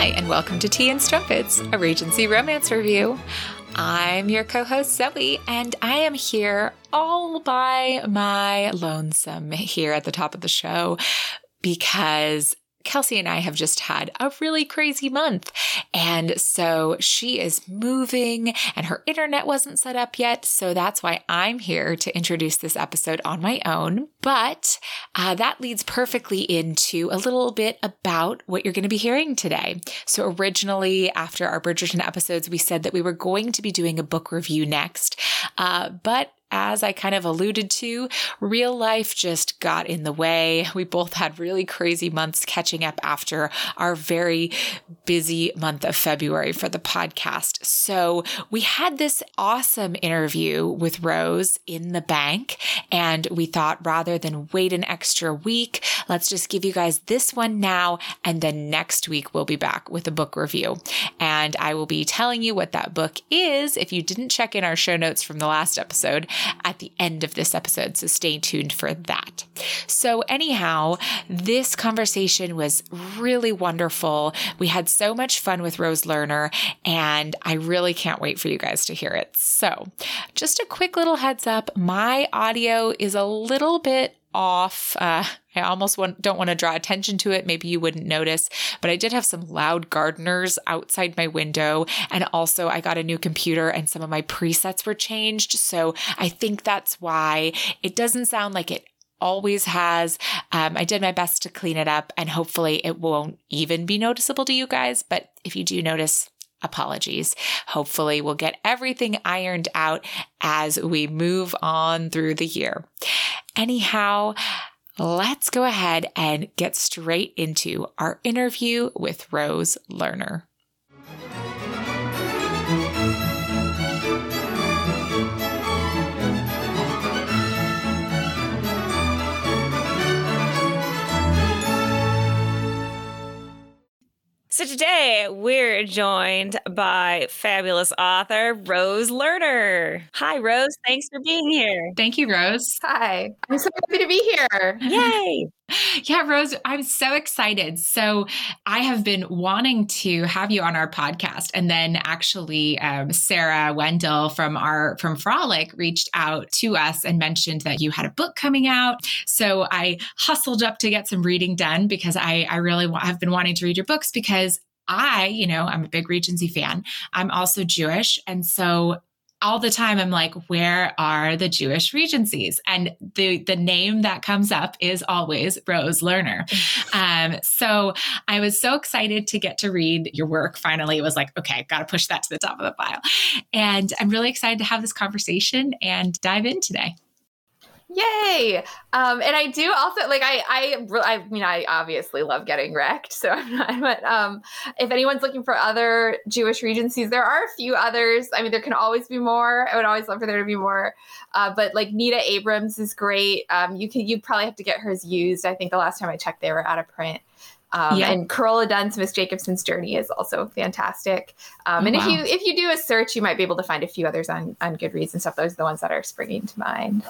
Hi, and welcome to Tea and Strumpets, a Regency romance review. I'm your co host, Zoe, and I am here all by my lonesome here at the top of the show because Kelsey and I have just had a really crazy month. And so she is moving and her internet wasn't set up yet. So that's why I'm here to introduce this episode on my own. But uh, that leads perfectly into a little bit about what you're going to be hearing today. So originally, after our Bridgerton episodes, we said that we were going to be doing a book review next. Uh, but as I kind of alluded to, real life just got in the way. We both had really crazy months catching up after our very busy month of February for the podcast. So we had this awesome interview with Rose in the bank, and we thought rather than wait an extra week, let's just give you guys this one now, and then next week we'll be back with a book review. And I will be telling you what that book is if you didn't check in our show notes from the last episode at the end of this episode. So stay tuned for that. So, anyhow, this conversation was really wonderful. We had so much fun with Rose Lerner, and I really can't wait for you guys to hear it. So, just a quick little heads up my audio is a little bit off. Uh, I almost want, don't want to draw attention to it. Maybe you wouldn't notice, but I did have some loud gardeners outside my window. And also, I got a new computer and some of my presets were changed. So I think that's why it doesn't sound like it always has. Um, I did my best to clean it up and hopefully it won't even be noticeable to you guys. But if you do notice, apologies. Hopefully, we'll get everything ironed out as we move on through the year. Anyhow, let's go ahead and get straight into our interview with Rose Lerner. So today we're joined by fabulous author Rose Lerner. Hi, Rose. Thanks for being here. Thank you, Rose. Hi. I'm so happy to be here. Yay. Yeah, Rose, I'm so excited. So, I have been wanting to have you on our podcast, and then actually, um, Sarah Wendell from our from Frolic reached out to us and mentioned that you had a book coming out. So, I hustled up to get some reading done because I I really have been wanting to read your books because I, you know, I'm a big Regency fan. I'm also Jewish, and so all the time I'm like, where are the Jewish regencies? And the the name that comes up is always Rose Lerner. Um, so I was so excited to get to read your work. Finally, it was like, okay, got to push that to the top of the pile. And I'm really excited to have this conversation and dive in today. Yay! Um, and I do also like I I I mean I obviously love getting wrecked. So I'm not. But um, if anyone's looking for other Jewish regencies, there are a few others. I mean, there can always be more. I would always love for there to be more. Uh, but like Nita Abrams is great. Um, you can you probably have to get hers used. I think the last time I checked, they were out of print. Um, yeah. And Carola Dunn's Miss Jacobson's Journey is also fantastic. Um, and wow. if you if you do a search, you might be able to find a few others on on Goodreads and stuff. Those are the ones that are springing to mind.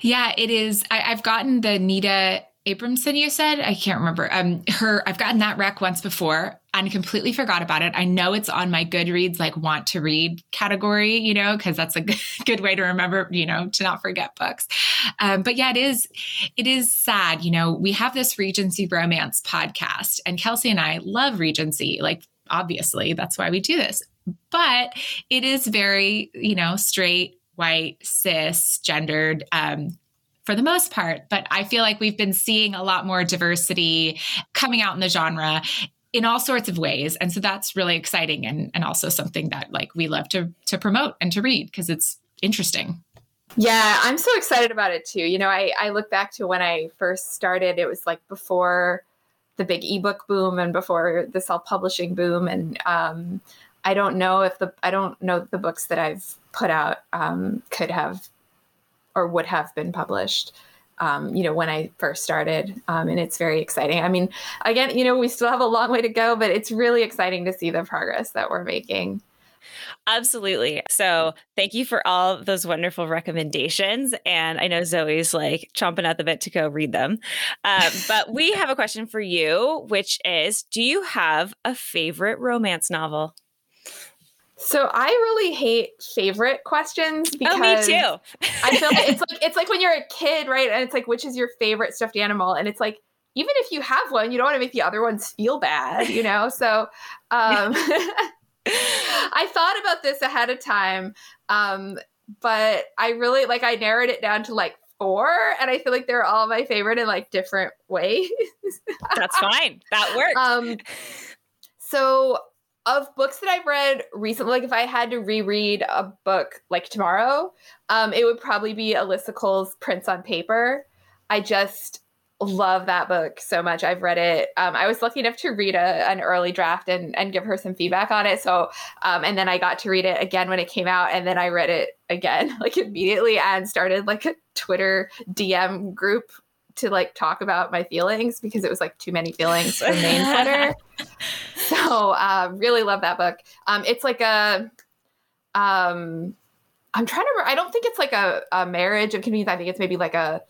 Yeah, it is. I, I've gotten the Nita Abramson, you said? I can't remember. Um, her, I've gotten that rec once before and completely forgot about it. I know it's on my Goodreads, like want to read category, you know, because that's a good, way to remember, you know, to not forget books. Um, but yeah, it is, it is sad. You know, we have this Regency romance podcast, and Kelsey and I love Regency. Like, obviously, that's why we do this. But it is very, you know, straight, white, cis, gendered. Um, for the most part. But I feel like we've been seeing a lot more diversity coming out in the genre in all sorts of ways. And so that's really exciting and, and also something that like we love to to promote and to read because it's interesting. Yeah, I'm so excited about it too. You know, I, I look back to when I first started, it was like before the big ebook boom and before the self-publishing boom. And um, I don't know if the I don't know the books that I've put out um, could have or would have been published. Um, you know, when I first started. Um, and it's very exciting. I mean, again, you know, we still have a long way to go, but it's really exciting to see the progress that we're making. Absolutely. So, thank you for all those wonderful recommendations. And I know Zoe's like chomping at the bit to go read them. Uh, but we have a question for you, which is Do you have a favorite romance novel? So I really hate favorite questions because oh, me too. I feel like it's like it's like when you're a kid, right? And it's like, which is your favorite stuffed animal? And it's like, even if you have one, you don't want to make the other ones feel bad, you know? So um I thought about this ahead of time. Um, but I really like I narrowed it down to like four, and I feel like they're all my favorite in like different ways. That's fine. That works. Um so of books that I've read recently, like if I had to reread a book like tomorrow, um, it would probably be Alyssa Cole's Prince on Paper. I just love that book so much. I've read it. Um, I was lucky enough to read a, an early draft and, and give her some feedback on it. So, um, and then I got to read it again when it came out, and then I read it again like immediately and started like a Twitter DM group to like talk about my feelings because it was like too many feelings for main Twitter. so uh, really love that book. Um, it's like a um, I'm trying to. I don't think it's like a, a marriage of convenience. I think it's maybe like a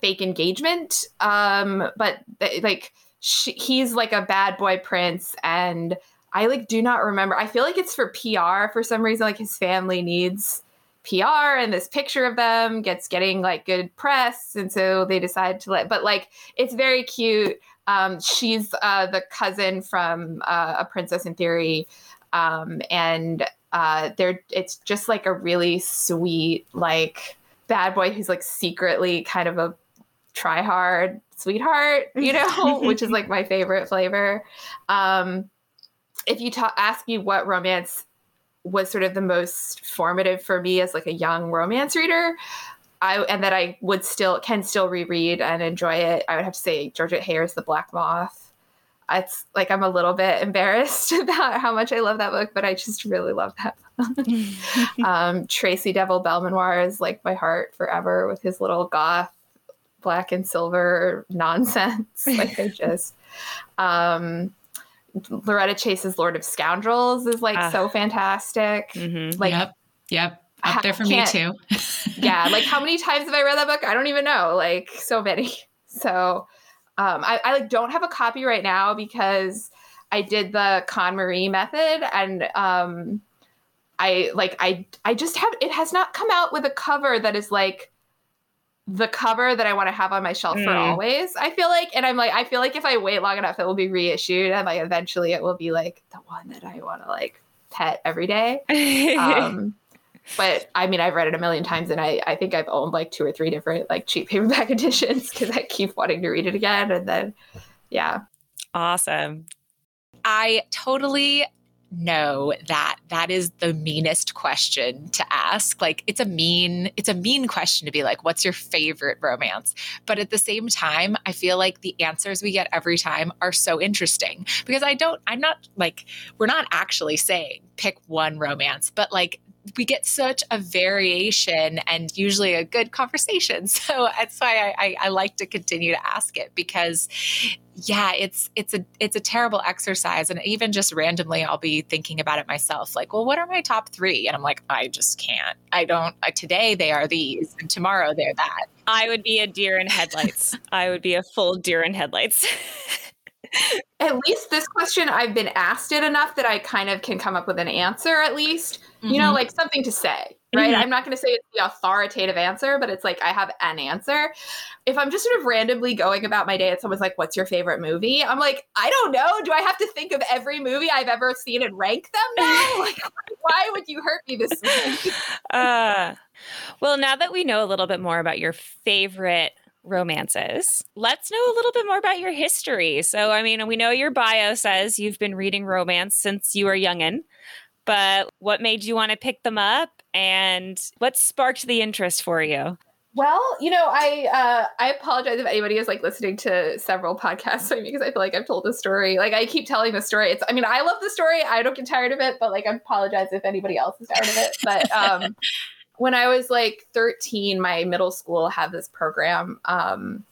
fake engagement. Um, but th- like she, he's like a bad boy prince, and I like do not remember. I feel like it's for PR for some reason. Like his family needs PR and this picture of them gets getting like good press. And so they decide to let, but like it's very cute. Um, she's uh, the cousin from uh, A Princess in Theory. Um, and uh, they're, it's just like a really sweet, like bad boy who's like secretly kind of a try hard sweetheart, you know, which is like my favorite flavor. Um, if you ta- ask me what romance was sort of the most formative for me as like a young romance reader. I, and that I would still can still reread and enjoy it. I would have to say Georgette Heyer's The Black Moth. It's like I'm a little bit embarrassed about how much I love that book, but I just really love that um, Tracy Devil Belmanoir is like my heart forever with his little goth black and silver nonsense. like I just um, Loretta Chase's Lord of Scoundrels is like uh, so fantastic. Mm-hmm. Like, yep, yep, up there for me too. yeah, like how many times have I read that book? I don't even know. Like so many. So, um, I, I like don't have a copy right now because I did the KonMari method and um, I like I I just have it has not come out with a cover that is like the cover that I want to have on my shelf mm. for always. I feel like, and I'm like, I feel like if I wait long enough, it will be reissued, and like eventually it will be like the one that I want to like pet every day. um, but I mean, I've read it a million times, and I I think I've owned like two or three different like cheap paperback editions because I keep wanting to read it again, and then yeah, awesome. I totally know that that is the meanest question to ask. Like it's a mean it's a mean question to be like what's your favorite romance? But at the same time i feel like the answers we get every time are so interesting because i don't i'm not like we're not actually saying pick one romance but like we get such a variation and usually a good conversation. So that's why I, I, I, like to continue to ask it because yeah, it's it's a it's a terrible exercise. And even just randomly I'll be thinking about it myself, like, well, what are my top three? And I'm like, I just can't. I don't I, today they are these and tomorrow they're that. I would be a deer in headlights. I would be a full deer in headlights. at least this question I've been asked it enough that I kind of can come up with an answer at least. Mm-hmm. You know, mm-hmm. like something to say, right? Mm-hmm. I'm not going to say it's the authoritative answer, but it's like I have an answer. If I'm just sort of randomly going about my day and someone's like, What's your favorite movie? I'm like, I don't know. Do I have to think of every movie I've ever seen and rank them now? like, why would you hurt me this way? uh, well, now that we know a little bit more about your favorite romances. Let's know a little bit more about your history. So, I mean, we know your bio says you've been reading romance since you were youngin, but what made you want to pick them up and what sparked the interest for you? Well, you know, I uh, I apologize if anybody is like listening to several podcasts because I feel like I've told the story. Like I keep telling the story. It's I mean, I love the story. I don't get tired of it, but like I apologize if anybody else is tired of it. But um when I was like 13, my middle school had this program. Um,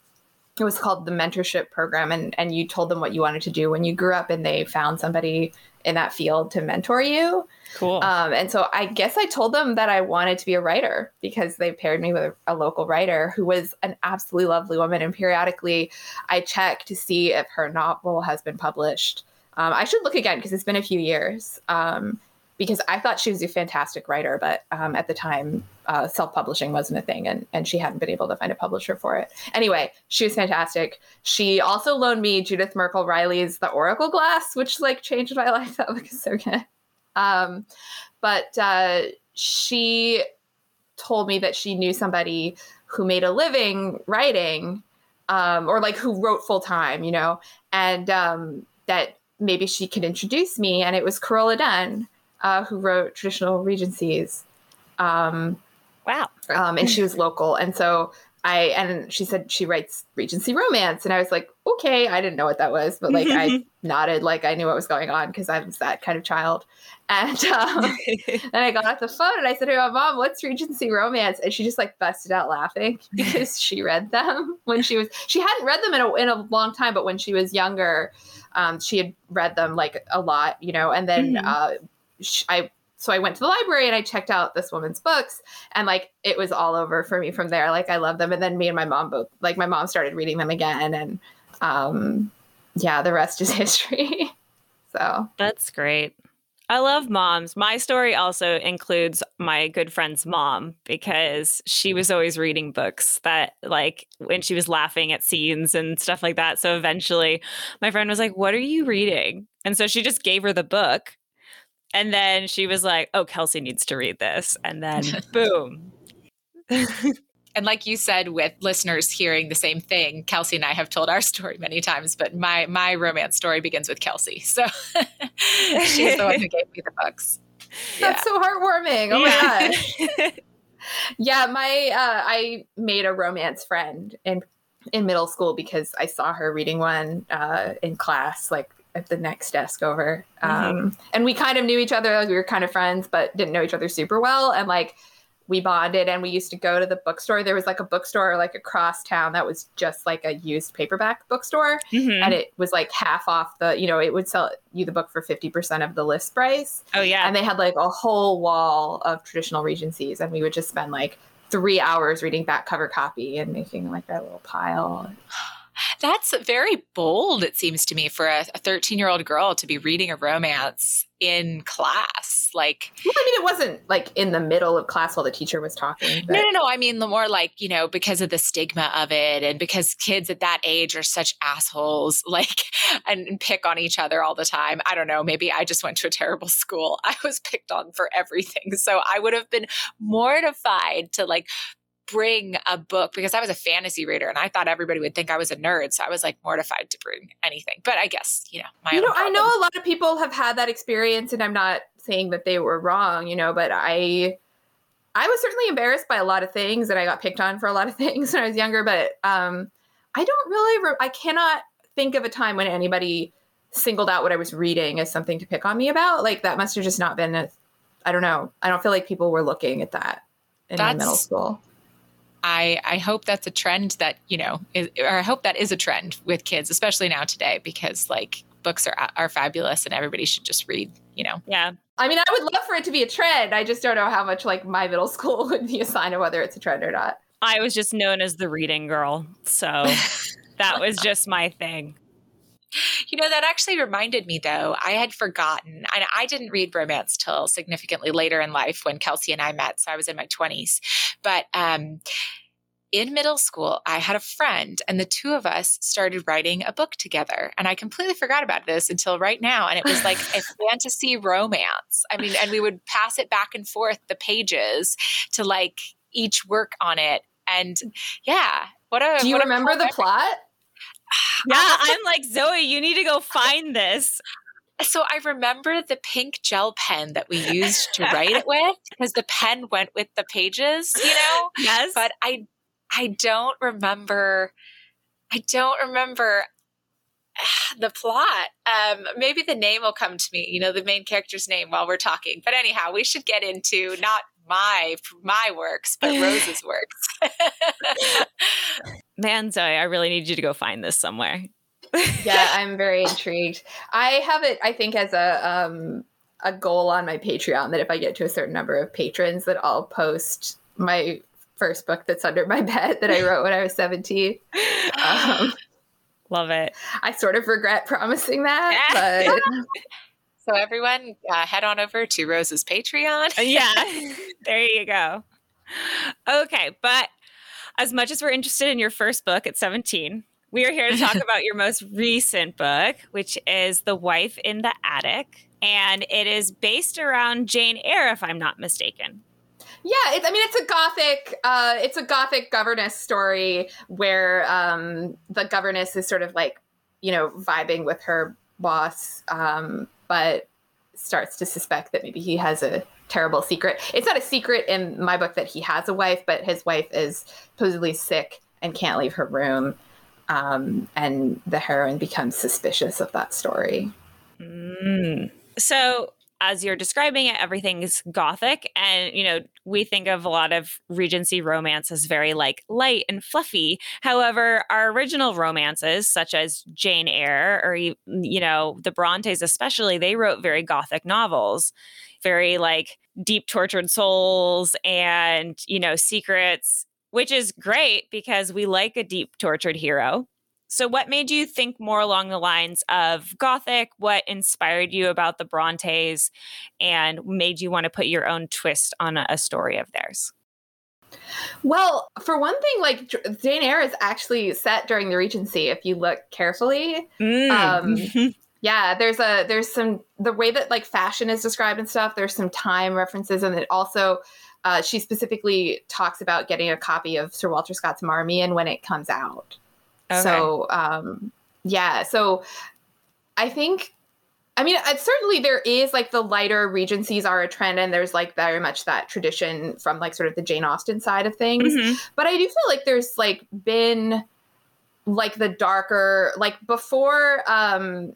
it was called the mentorship program and and you told them what you wanted to do when you grew up and they found somebody in that field to mentor you. Cool. Um, and so I guess I told them that I wanted to be a writer because they paired me with a, a, local writer who was an absolutely lovely woman. And periodically I check to see if her novel has been published. Um, I should look again because it's been a few years. Um, because I thought she was a fantastic writer, but um, at the time, uh, self publishing wasn't a thing, and, and she hadn't been able to find a publisher for it. Anyway, she was fantastic. She also loaned me Judith Merkle Riley's The Oracle Glass, which like changed my life. That book is so good. Um, but uh, she told me that she knew somebody who made a living writing, um, or like who wrote full time, you know, and um, that maybe she could introduce me. And it was Carola Dunn uh, who wrote traditional regencies. Um, wow. Um, and she was local. And so I, and she said she writes Regency romance. And I was like, okay, I didn't know what that was, but like I nodded like I knew what was going on because I was that kind of child. And um, then I got off the phone and I said to my mom, what's Regency romance? And she just like busted out laughing because she read them when she was, she hadn't read them in a, in a long time, but when she was younger, um, she had read them like a lot, you know, and then mm-hmm. uh, I so I went to the library and I checked out this woman's books and like it was all over for me from there. Like I love them. And then me and my mom both like my mom started reading them again and um yeah, the rest is history. so that's great. I love moms. My story also includes my good friend's mom because she was always reading books that, like, when she was laughing at scenes and stuff like that. So eventually, my friend was like, What are you reading? And so she just gave her the book. And then she was like, "Oh, Kelsey needs to read this." And then boom. and like you said with listeners hearing the same thing, Kelsey and I have told our story many times, but my my romance story begins with Kelsey. So she's the one who gave me the books. That's yeah. so heartwarming. Oh my god. yeah, my uh, I made a romance friend in in middle school because I saw her reading one uh, in class like at the next desk over. Um, mm-hmm. And we kind of knew each other. Like we were kind of friends, but didn't know each other super well. And like we bonded and we used to go to the bookstore. There was like a bookstore like across town that was just like a used paperback bookstore. Mm-hmm. And it was like half off the, you know, it would sell you the book for 50% of the list price. Oh, yeah. And they had like a whole wall of traditional Regencies. And we would just spend like three hours reading back cover copy and making like a little pile. That's very bold, it seems to me, for a 13 year old girl to be reading a romance in class. Like, well, I mean, it wasn't like in the middle of class while the teacher was talking. But... No, no, no. I mean, the more like, you know, because of the stigma of it and because kids at that age are such assholes, like, and, and pick on each other all the time. I don't know. Maybe I just went to a terrible school. I was picked on for everything. So I would have been mortified to like bring a book because I was a fantasy reader and I thought everybody would think I was a nerd. So I was like mortified to bring anything. But I guess, you know, my You know, I know a lot of people have had that experience and I'm not saying that they were wrong, you know, but I I was certainly embarrassed by a lot of things and I got picked on for a lot of things when I was younger, but um I don't really re- I cannot think of a time when anybody singled out what I was reading as something to pick on me about. Like that must have just not been I don't know. I don't feel like people were looking at that in That's, middle school. I I hope that's a trend that you know, is, or I hope that is a trend with kids, especially now today, because like books are are fabulous and everybody should just read. You know. Yeah. I mean, I would love for it to be a trend. I just don't know how much like my middle school would be a sign of whether it's a trend or not. I was just known as the reading girl, so that was just my thing. You know, that actually reminded me though, I had forgotten. I, I didn't read romance till significantly later in life when Kelsey and I met. So I was in my 20s. But um, in middle school, I had a friend, and the two of us started writing a book together. And I completely forgot about this until right now. And it was like a fantasy romance. I mean, and we would pass it back and forth the pages to like each work on it. And yeah, what a. Do you remember the plot? yeah, I'm like, Zoe, you need to go find this. So I remember the pink gel pen that we used to write it with because the pen went with the pages, you know? Yes. But I I don't remember I don't remember the plot. Um, maybe the name will come to me, you know, the main character's name while we're talking. But anyhow, we should get into not my my works, but Rose's works. Man, Zoe, I really need you to go find this somewhere. yeah, I'm very intrigued. I have it, I think, as a um, a goal on my Patreon that if I get to a certain number of patrons, that I'll post my first book that's under my bed that I wrote when I was 17. Um, Love it. I sort of regret promising that, but So everyone, uh, head on over to Rose's Patreon. yeah, there you go. Okay, but as much as we're interested in your first book at 17, we are here to talk about your most recent book, which is The Wife in the Attic. And it is based around Jane Eyre, if I'm not mistaken. Yeah, it's, I mean, it's a gothic, uh, it's a gothic governess story where um, the governess is sort of like, you know, vibing with her boss, um, but starts to suspect that maybe he has a terrible secret. It's not a secret in my book that he has a wife, but his wife is supposedly sick and can't leave her room. Um, and the heroine becomes suspicious of that story. Mm. So, as you're describing it, everything is gothic. And, you know, we think of a lot of Regency romance as very like light and fluffy. However, our original romances, such as Jane Eyre or, you know, the Brontes especially, they wrote very gothic novels, very like deep tortured souls and, you know, secrets, which is great because we like a deep tortured hero. So, what made you think more along the lines of Gothic? What inspired you about the Brontes and made you want to put your own twist on a, a story of theirs? Well, for one thing, like Jane Eyre is actually set during the Regency. If you look carefully, Mm. um, yeah, there's a there's some the way that like fashion is described and stuff. There's some time references, and it also uh, she specifically talks about getting a copy of Sir Walter Scott's Marmion when it comes out. Okay. So um, yeah, so I think. I mean, certainly there is like the lighter regencies are a trend, and there's like very much that tradition from like sort of the Jane Austen side of things. Mhm. But I do feel like there's like been like the darker, like before, um,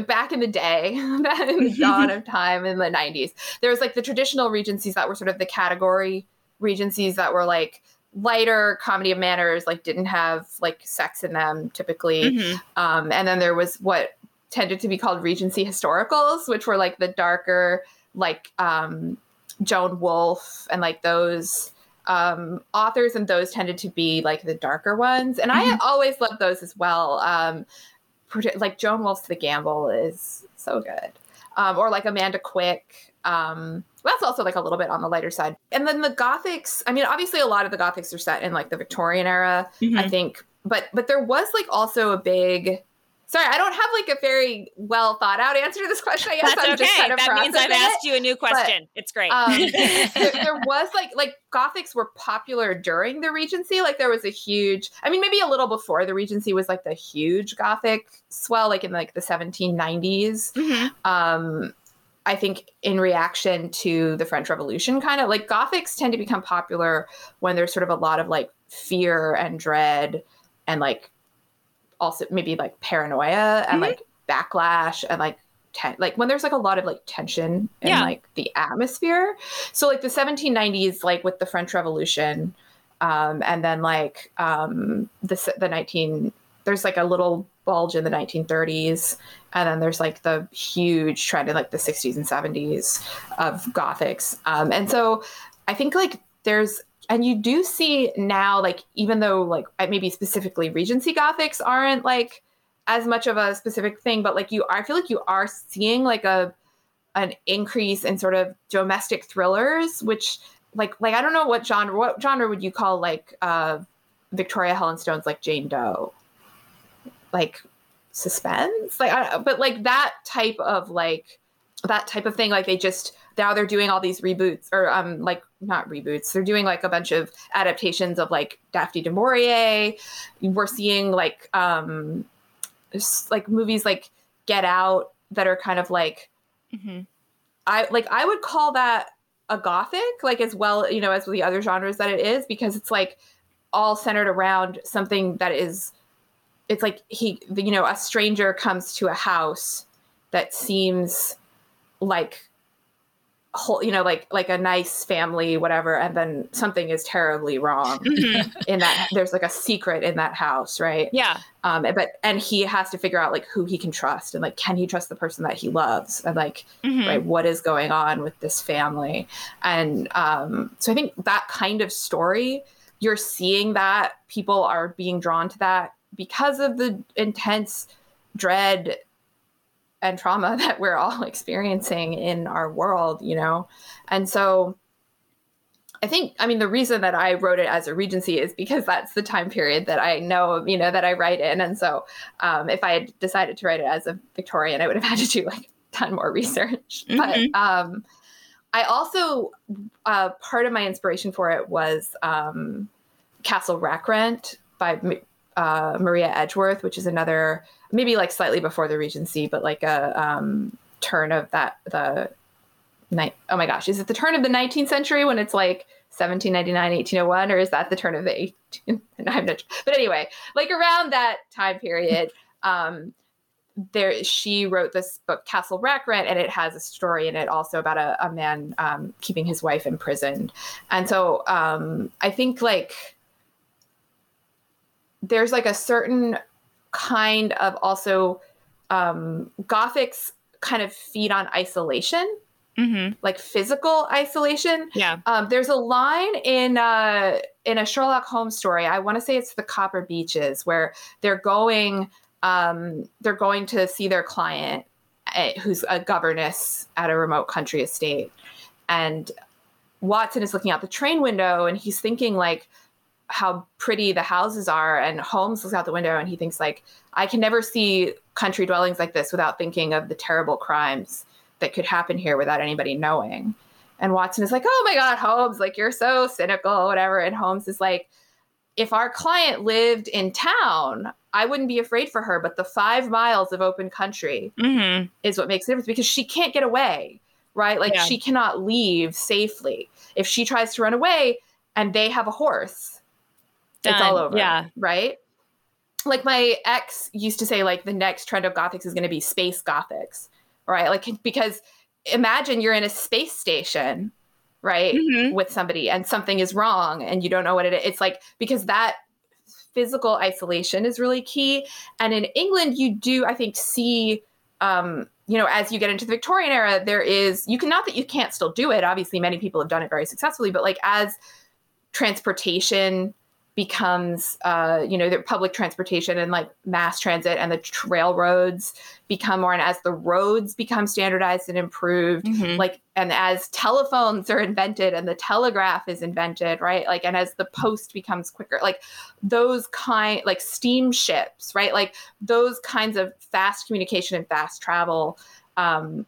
back in the day, in the dawn of time in the 90s, there was like the traditional regencies that were sort of the category regencies that were like lighter comedy of manners, like didn't have like sex in them typically. Mhm. Um, and then there was what tended to be called Regency historicals, which were like the darker, like um, Joan Wolf and like those um, authors, and those tended to be like the darker ones. And I Mhm. always loved those as well. Um, like Joan Wolf's The Gamble is so good, um, or like Amanda Quick. Um, that's also like a little bit on the lighter side. And then the Gothics. I mean, obviously, a lot of the Gothics are set in like the Victorian era. I Mhm. think. But but there was like also a big. Sorry, I don't have like a very well thought out answer to this question. I guess That's I'm okay. just kind of that means I've processing it. asked you a new question. it's great. Um, there, there was like like Gothics were popular during the Regency. Like there was a huge. I mean, maybe a little before the Regency was like the huge Gothic swell, like in like the 1790s. Mhm. Um, I think in reaction to the French Revolution, kind of like Gothics tend to become popular when there's sort of a lot of like fear and dread and like also maybe like paranoia and Mhm. like backlash and like ten- like when there's like a lot of like tension in Yeah. like the atmosphere. So like the 1790s, like with the French Revolution, um, and then like um, the the 19 there's like a little bulge in the 1930s, and then there's like the huge trend in like the 60s and 70s of gothics, um, and so I think like there's and you do see now like even though like maybe specifically Regency gothics aren't like as much of a specific thing, but like you, I feel like you are seeing like a an increase in sort of domestic thrillers, which like like I don't know what genre what genre would you call like uh Victoria Helen Stone's like Jane Doe, like suspense, like I, but like that type of like that type of thing, like they just now they're doing all these reboots or um like not reboots they're doing like a bunch of adaptations of like daphne du maurier we're seeing like um like movies like get out that are kind of like Mhm. i like i would call that a gothic like as well you know as the other genres that it is because it's like all centered around something that is it's like he you know a stranger comes to a house that seems like whole you know like like a nice family whatever and then something is terribly wrong mm-hmm. in that there's like a secret in that house right yeah um but and he has to figure out like who he can trust and like can he trust the person that he loves and like mm-hmm. right what is going on with this family and um so i think that kind of story you're seeing that people are being drawn to that because of the intense dread and trauma that we're all experiencing in our world, you know? And so I think, I mean, the reason that I wrote it as a Regency is because that's the time period that I know, you know, that I write in. And so um, if I had decided to write it as a Victorian, I would have had to do like ton more research. Mm-hmm. But um, I also, uh, part of my inspiration for it was um, Castle Rackrent by uh, Maria Edgeworth, which is another maybe like slightly before the Regency, but like a um, turn of that the night. Oh my gosh, is it the turn of the 19th century when it's like 1799, 1801, or is that the turn of the 18th? I'm not, but anyway, like around that time period. Um, there she wrote this book castle rackrent and it has a story in it also about a, a man um, keeping his wife imprisoned and so um, i think like there's like a certain kind of also um, Gothics kind of feed on isolation, mm-hmm. like physical isolation. Yeah. Um, there's a line in uh, in a Sherlock Holmes story. I want to say it's the Copper Beeches, where they're going um, they're going to see their client, uh, who's a governess at a remote country estate, and Watson is looking out the train window and he's thinking like how pretty the houses are and Holmes looks out the window and he thinks like I can never see country dwellings like this without thinking of the terrible crimes that could happen here without anybody knowing. And Watson is like, "Oh my god, Holmes, like you're so cynical whatever." And Holmes is like, "If our client lived in town, I wouldn't be afraid for her, but the 5 miles of open country mm-hmm. is what makes a difference because she can't get away." Right? Like yeah. she cannot leave safely. If she tries to run away and they have a horse, Done. It's all over. Yeah. Right. Like my ex used to say, like the next trend of gothics is going to be space gothics, right? Like because imagine you're in a space station, right, mm-hmm. with somebody, and something is wrong, and you don't know what it is. It's like because that physical isolation is really key. And in England, you do, I think, see um, you know, as you get into the Victorian era, there is, you can not that you can't still do it. Obviously, many people have done it very successfully, but like as transportation becomes uh, you know the public transportation and like mass transit and the railroads become more and as the roads become standardized and improved mm-hmm. like and as telephones are invented and the telegraph is invented right? Like and as the post becomes quicker like those kind like steamships right? Like those kinds of fast communication and fast travel um,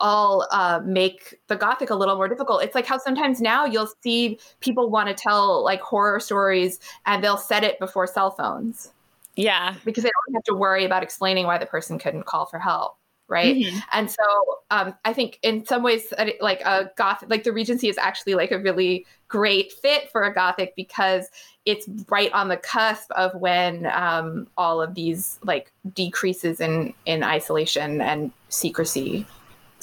all uh, make the gothic a little more difficult. It's like how sometimes now you'll see people want to tell like horror stories and they'll set it before cell phones. Yeah. Because they don't have to worry about explaining why the person couldn't call for help. Right. Mm-hmm. And so um, I think in some ways, like a gothic, like the Regency is actually like a really great fit for a gothic because it's right on the cusp of when um, all of these like decreases in in isolation and secrecy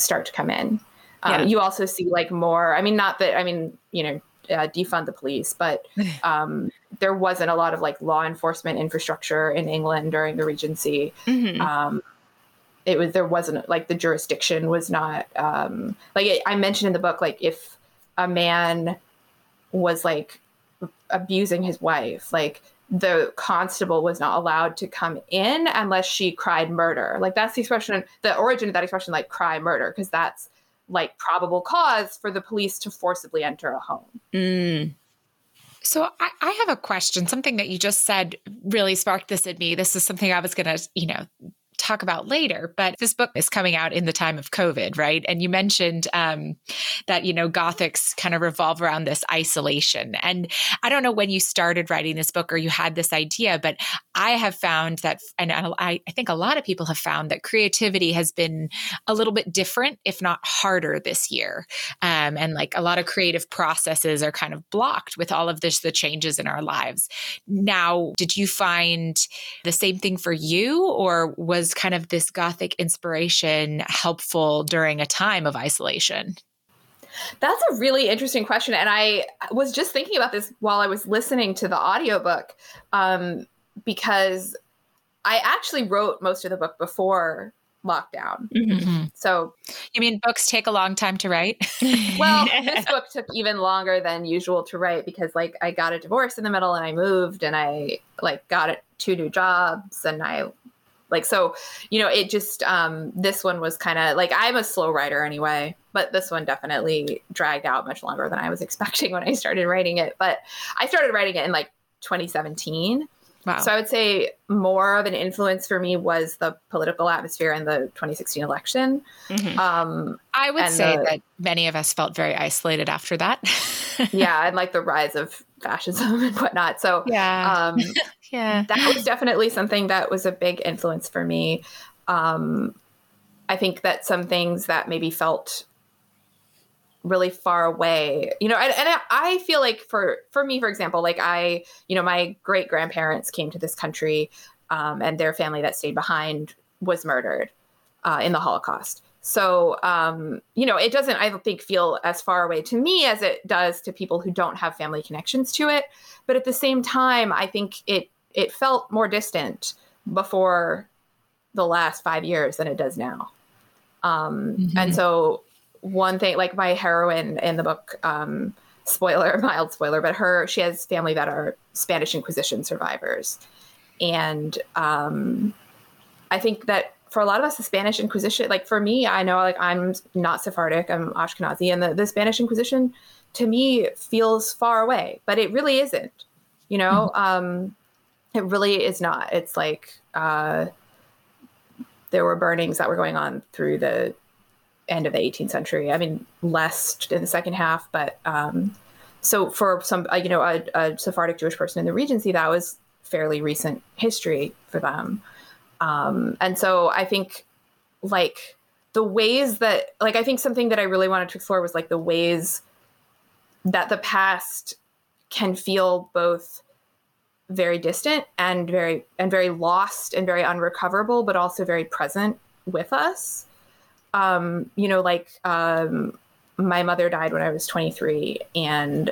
start to come in. Um, yeah. You also see like more. I mean, not that I mean, you know, uh, defund the police, but um, there wasn't a lot of like law enforcement infrastructure in England during the Regency. Mm-hmm. Um, it was there wasn't like the jurisdiction was not um, like I mentioned in the book. Like if a man was like abusing his wife, like the constable was not allowed to come in unless she cried murder. Like that's the expression, the origin of that expression, like cry murder, because that's like probable cause for the police to forcibly enter a home. Mm. So I, I, have a question. Something that you just said really sparked this in me. This is something I was going to, you know, talk about later. But this book is coming out in the time of COVID, right? And you mentioned um, that, you know, Gothics kind of revolve around this isolation. And I don't know when you started writing this book or you had this idea, but I have found that, and I, I think a lot of people have found that creativity has been a little bit different, if not harder this year. Um, and like a lot of creative processes are kind of blocked with all of this, the changes in our lives. Now, did you find the same thing for you, or was kind of this Gothic inspiration helpful during a time of isolation? That's a really interesting question. And I was just thinking about this while I was listening to the audiobook um, because I actually wrote most of the book before lockdown. Mm-hmm. So, you mean books take a long time to write? well, this book took even longer than usual to write because, like, I got a divorce in the middle and I moved and I, like, got two new jobs and I like so you know it just um this one was kind of like i'm a slow writer anyway but this one definitely dragged out much longer than i was expecting when i started writing it. But i started writing it in like 2017 wow. so i would say more of an influence for me was the political atmosphere in the 2016 election Mhm. um I would say the- that many of us felt very isolated after that. yeah and like the rise of fascism and whatnot so Yeah. um yeah. that was definitely something that was a big influence for me. Um, I think that some things that maybe felt really far away, you know, and, and I- feel like for for me, for example, like I, you know, my great grandparents came to this country, um, and their family that stayed behind was murdered uh, in the Holocaust. So, um, you know, it doesn't, I don't think, feel as far away to me as it does to people who don't have family connections to it. But at the same time, I think it it felt more distant before the last five years than it does now. Um, Mhm. And so, one thing, like my heroine in the book, um, spoiler, mild spoiler, but her, she has family that are Spanish Inquisition survivors. And um, I think that for a lot of us, the Spanish Inquisition, like for me, I know like I'm not Sephardic, I'm Ashkenazi, and the, the Spanish Inquisition to me feels far away, but it really isn't. You know, um, it really is not. It's like uh, there were burnings that were going on through the end of the 18th century. I mean, less in the second half, but um, so for some, uh, you know, a, a Sephardic Jewish person in the Regency, that was fairly recent history for them. Um, and so I think like the ways that, like, I think something that I really wanted to explore was like the ways that the past can feel both very distant and very and very lost and very unrecoverable but also very present with us um you know like um my mother died when i was 23 and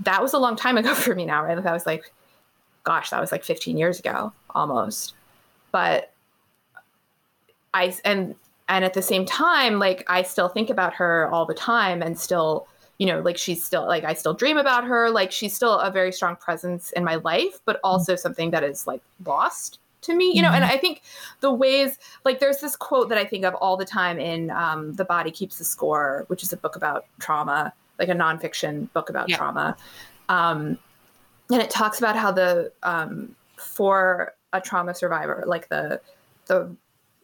that was a long time ago for me now right? That was like gosh that was like 15 years ago almost. But i and and at the same time like i still think about her all the time and still you know like she's still like i still dream about her. Like she's still a very strong presence in my life but also something that is like lost to me you know and i think the ways like there's this quote that i think of all the time in um, the body keeps the score which is a book about trauma like a nonfiction book about Yeah. trauma. Um, and it talks about how the um, for a trauma survivor like the the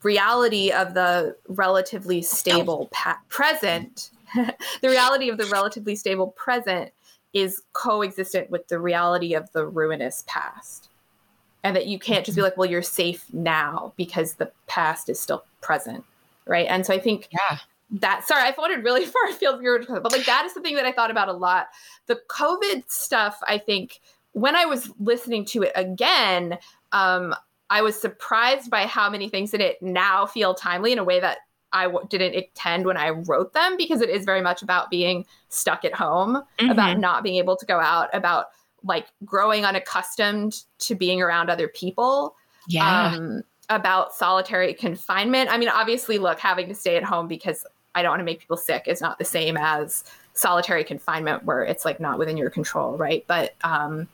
reality of the relatively stable pa- present the reality of the relatively stable present is coexistent with the reality of the ruinous past and that you can't just be like well you're safe now because the past is still present right? And so i think Yeah. that sorry i floated really far afield but like that is something that i thought about a lot. The covid stuff i think when i was listening to it again um i was surprised by how many things in it now feel timely in a way that I w- didn't intend when I wrote them because it is very much about being stuck at home, about not being able to go out, about like growing unaccustomed to being around other people, Yeah. um, about solitary confinement. I mean, obviously, look, having to stay at home because I don't want to make people sick is not the same as solitary confinement where it's like not within your control, right? But um,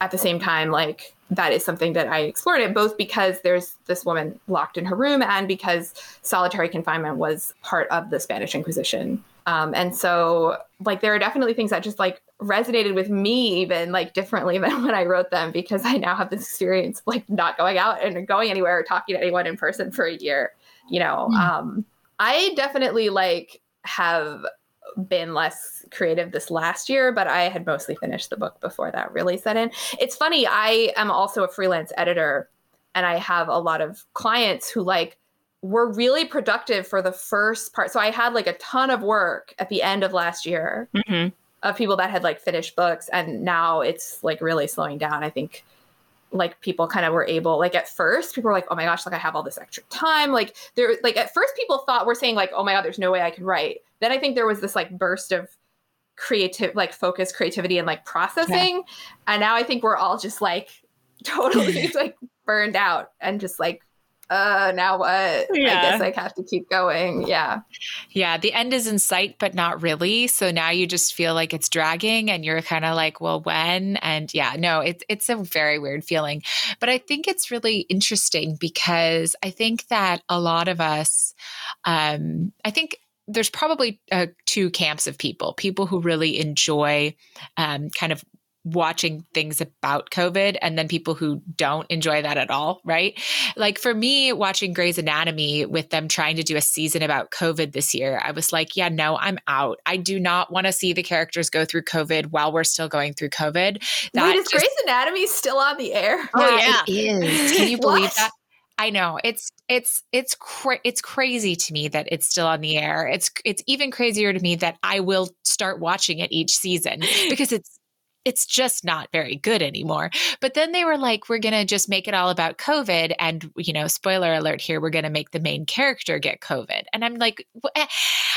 at the same time, like that is something that I explored it both because there's this woman locked in her room and because solitary confinement was part of the Spanish Inquisition. Um, and so, like, there are definitely things that just like resonated with me even like differently than when I wrote them because I now have this experience of, like not going out and going anywhere or talking to anyone in person for a year. You know, Mm. um, I definitely like have been less creative this last year, but I had mostly finished the book before that really set in. It's funny, I am also a freelance editor and I have a lot of clients who like were really productive for the first part. So I had like a ton of work at the end of last year Mhm. Of people that had like finished books and now it's like really slowing down. I think like people kind of were able like at first people were like oh my gosh like i have all this extra time like there like at first people thought we're saying like oh my god there's no way i can write then i think there was this like burst of creative like focus creativity and like processing yeah. and now i think we're all just like totally like burned out and just like uh now what? Yeah. i guess i have to keep going. Yeah. Yeah the end is in sight but not really. So now you just feel like it's dragging and you're kind of like well when? And yeah no it's it's a very weird feeling. But i think it's really interesting because i think that a lot of us um i think there's probably uh, two camps of people people who really enjoy um, kind of watching things about COVID and then people who don't enjoy that at all, right? Like for me, watching Grey's Anatomy with them trying to do a season about COVID this year, I was like, yeah, no, I'm out. I do not want to see the characters go through COVID while we're still going through COVID. That Wait, is just, Grey's Anatomy still on the air? Oh, yeah. It is. Can you believe that? I know it's it's it's cra- it's crazy to me that it's still on the air. It's it's even crazier to me that I will start watching it each season because it's it's just not very good anymore. But then they were like, we're going to just make it all about COVID. And, you know, spoiler alert here, we're going to make the main character get COVID. And I'm like, eh,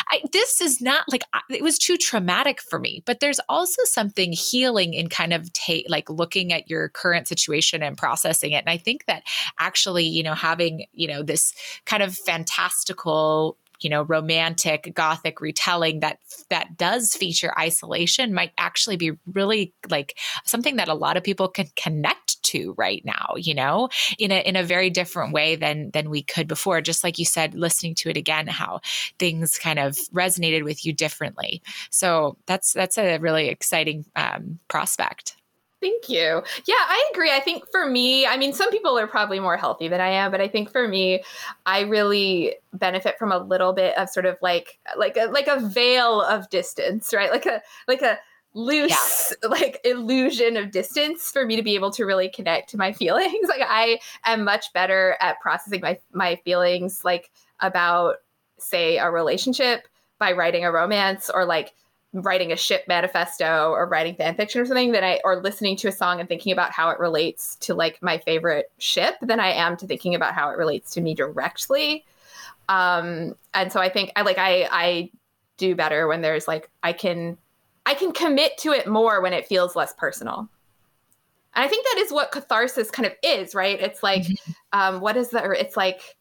I, this is not like, it was too traumatic for me. But there's also something healing in kind of like looking at your current situation and processing it. And I think that actually, you know, having, you know, this kind of fantastical you know romantic gothic retelling that that does feature isolation might actually be really like something that a lot of people can connect to right now you know in a in a very different way than than we could before. Just like you said listening to it again how things kind of resonated with you differently. So that's that's a really exciting um, prospect Thank you. Yeah, I agree. I think for me, I mean, some people are probably more healthy than I am, but I think for me, I really benefit from a little bit of sort of like like a like a veil of distance, right? Like a like a loose yeah. like illusion of distance for me to be able to really connect to my feelings. Like I am much better at processing my my feelings like about say a relationship by writing a romance or like writing a ship manifesto or writing fan fiction or something than I or listening to a song and thinking about how it relates to like my favorite ship than I am to thinking about how it relates to me directly. Um, and so I think I like I I do better when there's like I can I can commit to it more when it feels less personal. And I think that is what catharsis kind of is, right? It's like, mm-hmm. um, what is the? It's like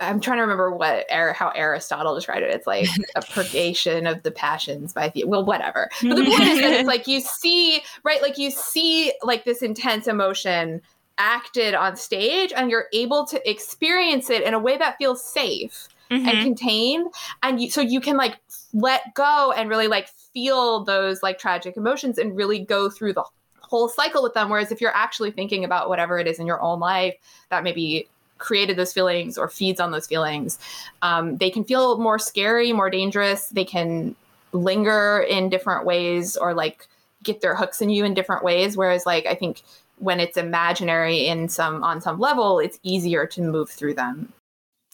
I'm trying to remember what how Aristotle described it. It's like a purgation of the passions by the well, whatever. But the point is that it's like you see, right? Like you see like this intense emotion acted on stage, and you're able to experience it in a way that feels safe mm-hmm. and contained, and you, so you can like let go and really like feel those like tragic emotions and really go through the whole cycle with them. Whereas if you're actually thinking about whatever it is in your own life that maybe created those feelings or feeds on those feelings, um, they can feel more scary, more dangerous. They can linger in different ways or like get their hooks in you in different ways. Whereas, like, I think when it's imaginary in some on some level, it's easier to move through them.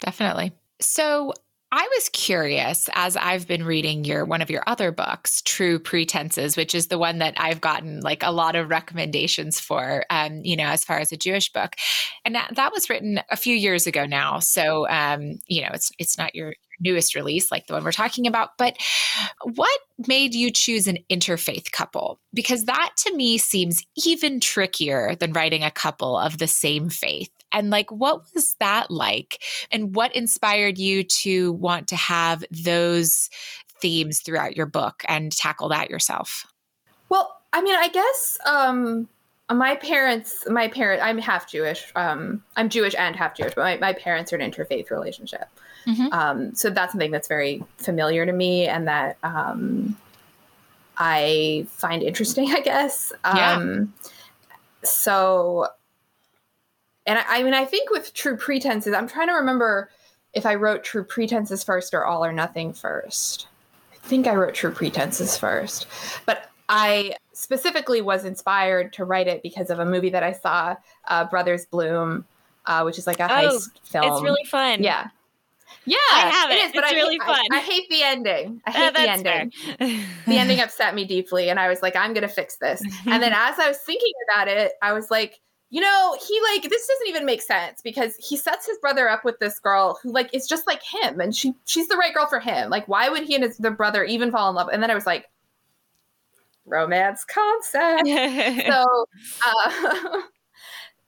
Definitely. So I was curious as I've been reading your one of your other books, True Pretenses, which is the one that I've gotten like a lot of recommendations for, um, you know, as far as a Jewish book, and that, that was written a few years ago now. So, um, you know, it's it's not your newest release like the one we're talking about. But what made you choose an interfaith couple? Because that to me seems even trickier than writing a couple of the same faith. And like, what was that like? And what inspired you to want to have those themes throughout your book and tackle that yourself? Well, I mean, I guess um, my parents, my parent, I'm half Jewish. Um, I'm Jewish and half Jewish, but my, my parents are an interfaith relationship. Mm-hmm. Um, so that's something that's very familiar to me and that um, I find interesting, I guess. Yeah. Um, so and I, I mean, I think with True Pretenses, I'm trying to remember if I wrote True Pretenses first or All or Nothing first. I think I wrote True Pretenses first, but I specifically was inspired to write it because of a movie that I saw, uh, Brothers Bloom, uh, which is like a oh, heist film. It's really fun. Yeah. Yeah, I have it. is, but It's I really hate, fun. I, I hate the ending. I Uh, hate the ending. The ending upset me deeply, and I was like, I'm gonna fix this. And then as I was thinking about it, I was like, you know, he like this doesn't even make sense because he sets his brother up with this girl who like is just like him, and she she's the right girl for him. Like, why would he and his the brother even fall in love? And then I was like, romance concept. so uh,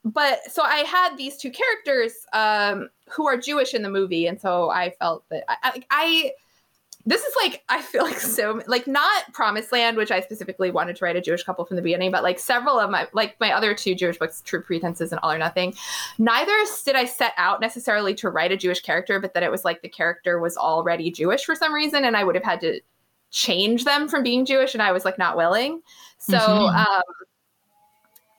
but so i had these two characters um who are jewish in the movie and so i felt that i, I, I this is like i feel like so like not promised land which i specifically wanted to write a jewish couple from the beginning but like several of my like my other two jewish books true pretenses and all or nothing neither did i set out necessarily to write a jewish character but that it was like the character was already jewish for some reason and i would have had to change them from being jewish and i was like not willing so Mhm. um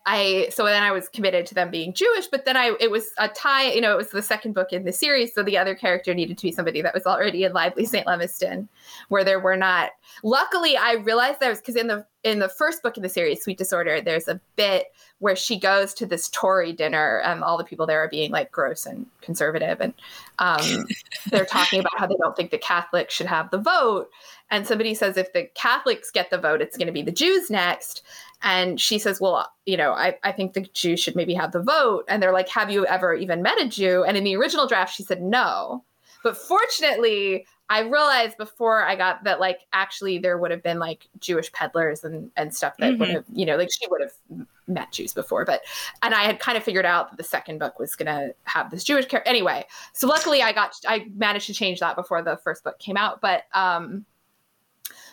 I so then I was committed to them being Jewish, but then I it was a tie, you know, it was the second book in the series, so the other character needed to be somebody that was already in Lively St. Lemeston, where there were not. Luckily, I realized there was because in the in the first book in the series, Sweet Disorder, there's a bit where she goes to this Tory dinner, and all the people there are being like gross and conservative, and um, they're talking about how they don't think the Catholics should have the vote, and somebody says if the Catholics get the vote, it's going to be the Jews next. And she says, Well, you know, I, I think the Jews should maybe have the vote. And they're like, Have you ever even met a Jew? And in the original draft, she said no. But fortunately, I realized before I got that, like, actually, there would have been like Jewish peddlers and, and stuff that would Mhm. have, you know, like she would have met Jews before. But, and I had kind of figured out that the second book was going to have this Jewish character. Anyway, so luckily I got, I managed to change that before the first book came out. But, um,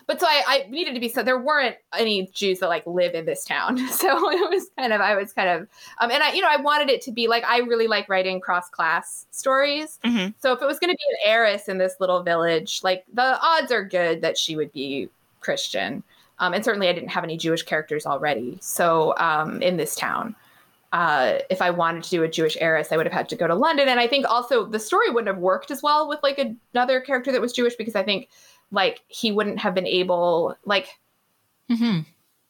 but so I, I needed to be so there weren't any Jews that like live in this town. So it was kind of I was kind of um and I you know I wanted it to be like I really like writing cross class stories. Mhm. So if it was going to be an heiress in this little village, like the odds are good that she would be Christian. Um, and certainly I didn't have any Jewish characters already. So um, in this town. Uh, if I wanted to do a Jewish heiress, I would have had to go to London. And I think also the story wouldn't have worked as well with like another character that was Jewish because I think like he wouldn't have been able like hmm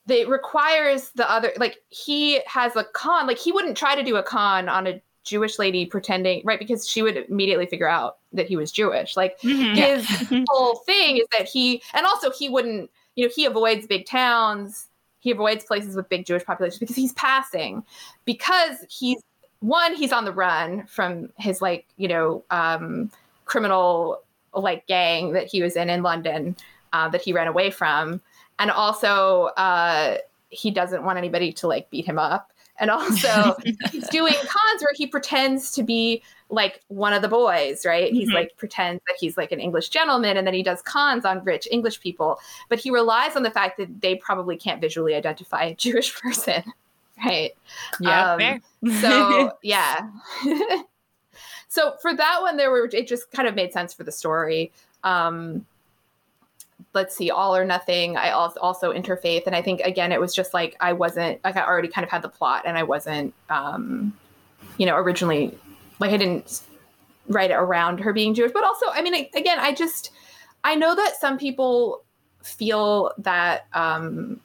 it requires the other like he has a con like he wouldn't try to do a con on a jewish lady pretending right? Because she would immediately figure out that he was jewish. Like Mhm. his whole thing is that he and also he wouldn't you know he avoids big towns. He avoids places with big jewish populations because he's passing. Because he's one he's on the run from his like you know um criminal like gang that he was in in london uh, that he ran away from and also uh he doesn't want anybody to like beat him up and also he's doing cons where he pretends to be like one of the boys, right? He's Mhm. like pretends that he's like an English gentleman and then he does cons on rich English people, but he relies on the fact that they probably can't visually identify a Jewish person, right? yeah, Um, fair. So, yeah. So for that one there were it just kind of made sense for the story. Um let's see all or nothing i also interfaith and i think again it was just like i wasn't like i already kind of had the plot and i wasn't um you know originally like i didn't write it around her being jewish but also i mean again i just i know that some people feel that um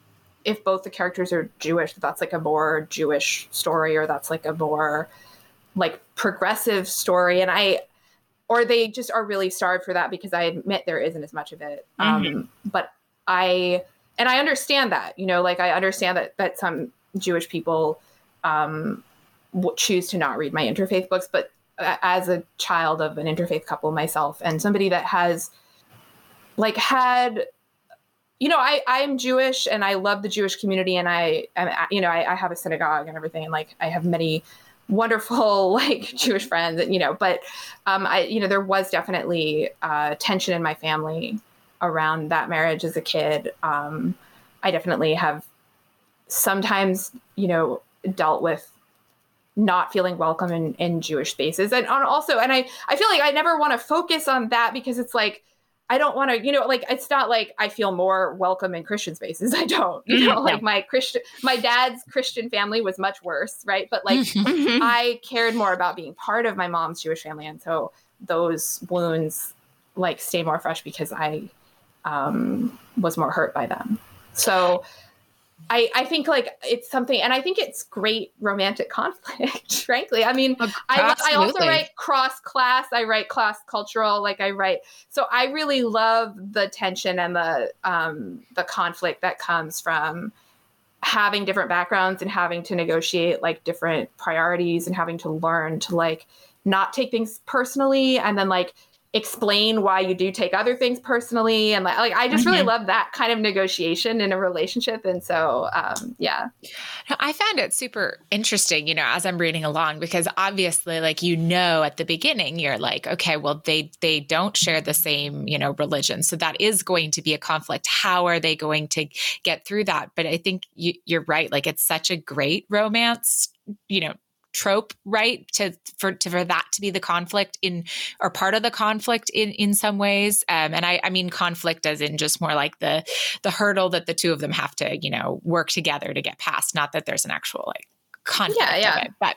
if both the characters are jewish that that's like a more jewish story or that's like a more like progressive story and i or they just are really starved for that because I admit there isn't as much of it. Um, but I and I understand that, you know, like I understand that that some Jewish people um, choose to not read my interfaith books. But as a child of an interfaith couple myself, and somebody that has like had you know, I I'm Jewish and I love the Jewish community and I am you know I, I have a synagogue and everything and like I have many wonderful like Jewish friends you know but um I you know there was definitely uh tension in my family around that marriage as a kid. Um I definitely have sometimes you know dealt with not feeling welcome in, in Jewish spaces. And on also and I I feel like I never want to focus on that because it's like I don't want to, you know, like it's not like I feel more welcome in Christian spaces. I don't, you know, Mhm, like my Christian, my dad's Christian family was much worse, right? But like Mhm. I cared more about being part of my mom's Jewish family, and so those wounds like stay more fresh because I um, was more hurt by them. So I, I think like it's something, and I think it's great romantic conflict. frankly, I mean, I, I also write cross class. I write class cultural. Like I write, so I really love the tension and the um, the conflict that comes from having different backgrounds and having to negotiate like different priorities and having to learn to like not take things personally and then like explain why you do take other things personally and like, like i just mm-hmm. really love that kind of negotiation in a relationship and so um, yeah. I found it super interesting you know as i'm reading along because obviously like you know at the beginning you're like okay well they they don't share the same you know religion. So that is going to be a conflict. How are they going to get through that? But i think you, you're right like it's such a great romance you know trope right to for to, for that to be the conflict in or part of the conflict in in some ways um, and i i mean conflict as in just more like the the hurdle that the two of them have to you know work together to get past not that there's an actual like conflict yeah, yeah. But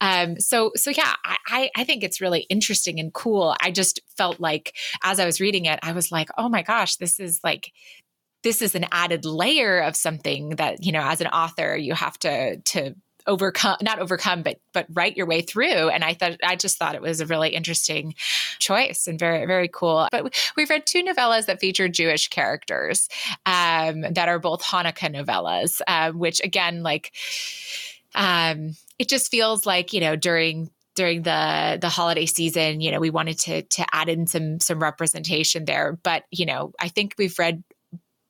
um, so so yeah, I I think it's really interesting and cool. I just felt like as I was reading it, I was like, oh my gosh, this is like this is an added layer of something that you know as an author you have to to overcome not overcome but but write your way through. And i thought i just thought it was a really interesting choice and very very cool. But we've read two novellas that feature jewish characters um, that are both hanukkah novellas um, which again like um, it just feels like you know during during the the holiday season you know we wanted to to add in some some representation there. But you know i think we've read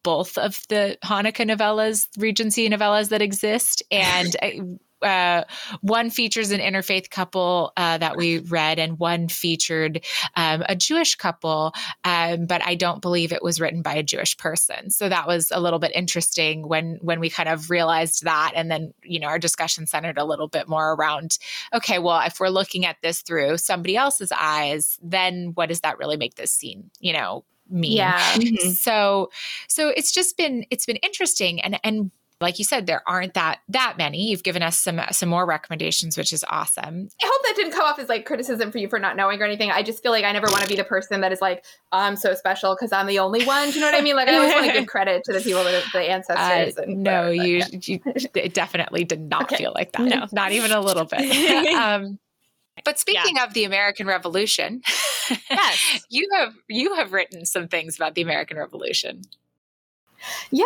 both of the Hanukkah novellas, Regency novellas that exist. And uh, one features an interfaith couple uh, that we read, and one featured um, a Jewish couple, um, but I don't believe it was written by a Jewish person. So that was a little bit interesting when when we kind of realized that, and then you know our discussion centered a little bit more around, okay, well, if we're looking at this through somebody else's eyes, then what does that really make this scene, you know, mean? Yeah. Mm-hmm. So so it's just been it's been interesting, and and like you said, there aren't that that many. You've given us some some more recommendations, which is awesome. I hope that didn't come off as like criticism for you for not knowing or anything. I just feel like I never want to be the person that is like, I'm so special because I'm the only one. Do you know what I mean? Like I always want to give credit to the people that the ancestors. Uh, and no, you, you it definitely did not okay. feel like that. No, not even a little bit. um, but speaking yeah. of the American Revolution, yes, you have you have written some things about the American Revolution. Yeah,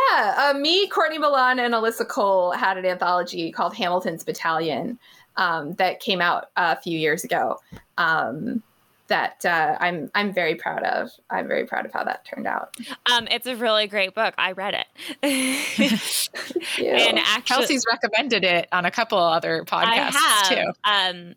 uh, me, Courtney Milan, and Alyssa Cole had an anthology called Hamilton's Battalion um, that came out a few years ago. Um, that uh, I'm I'm very proud of. I'm very proud of how that turned out. Um, it's a really great book. I read it, and actually, Kelsey's recommended it on a couple other podcasts too. Um,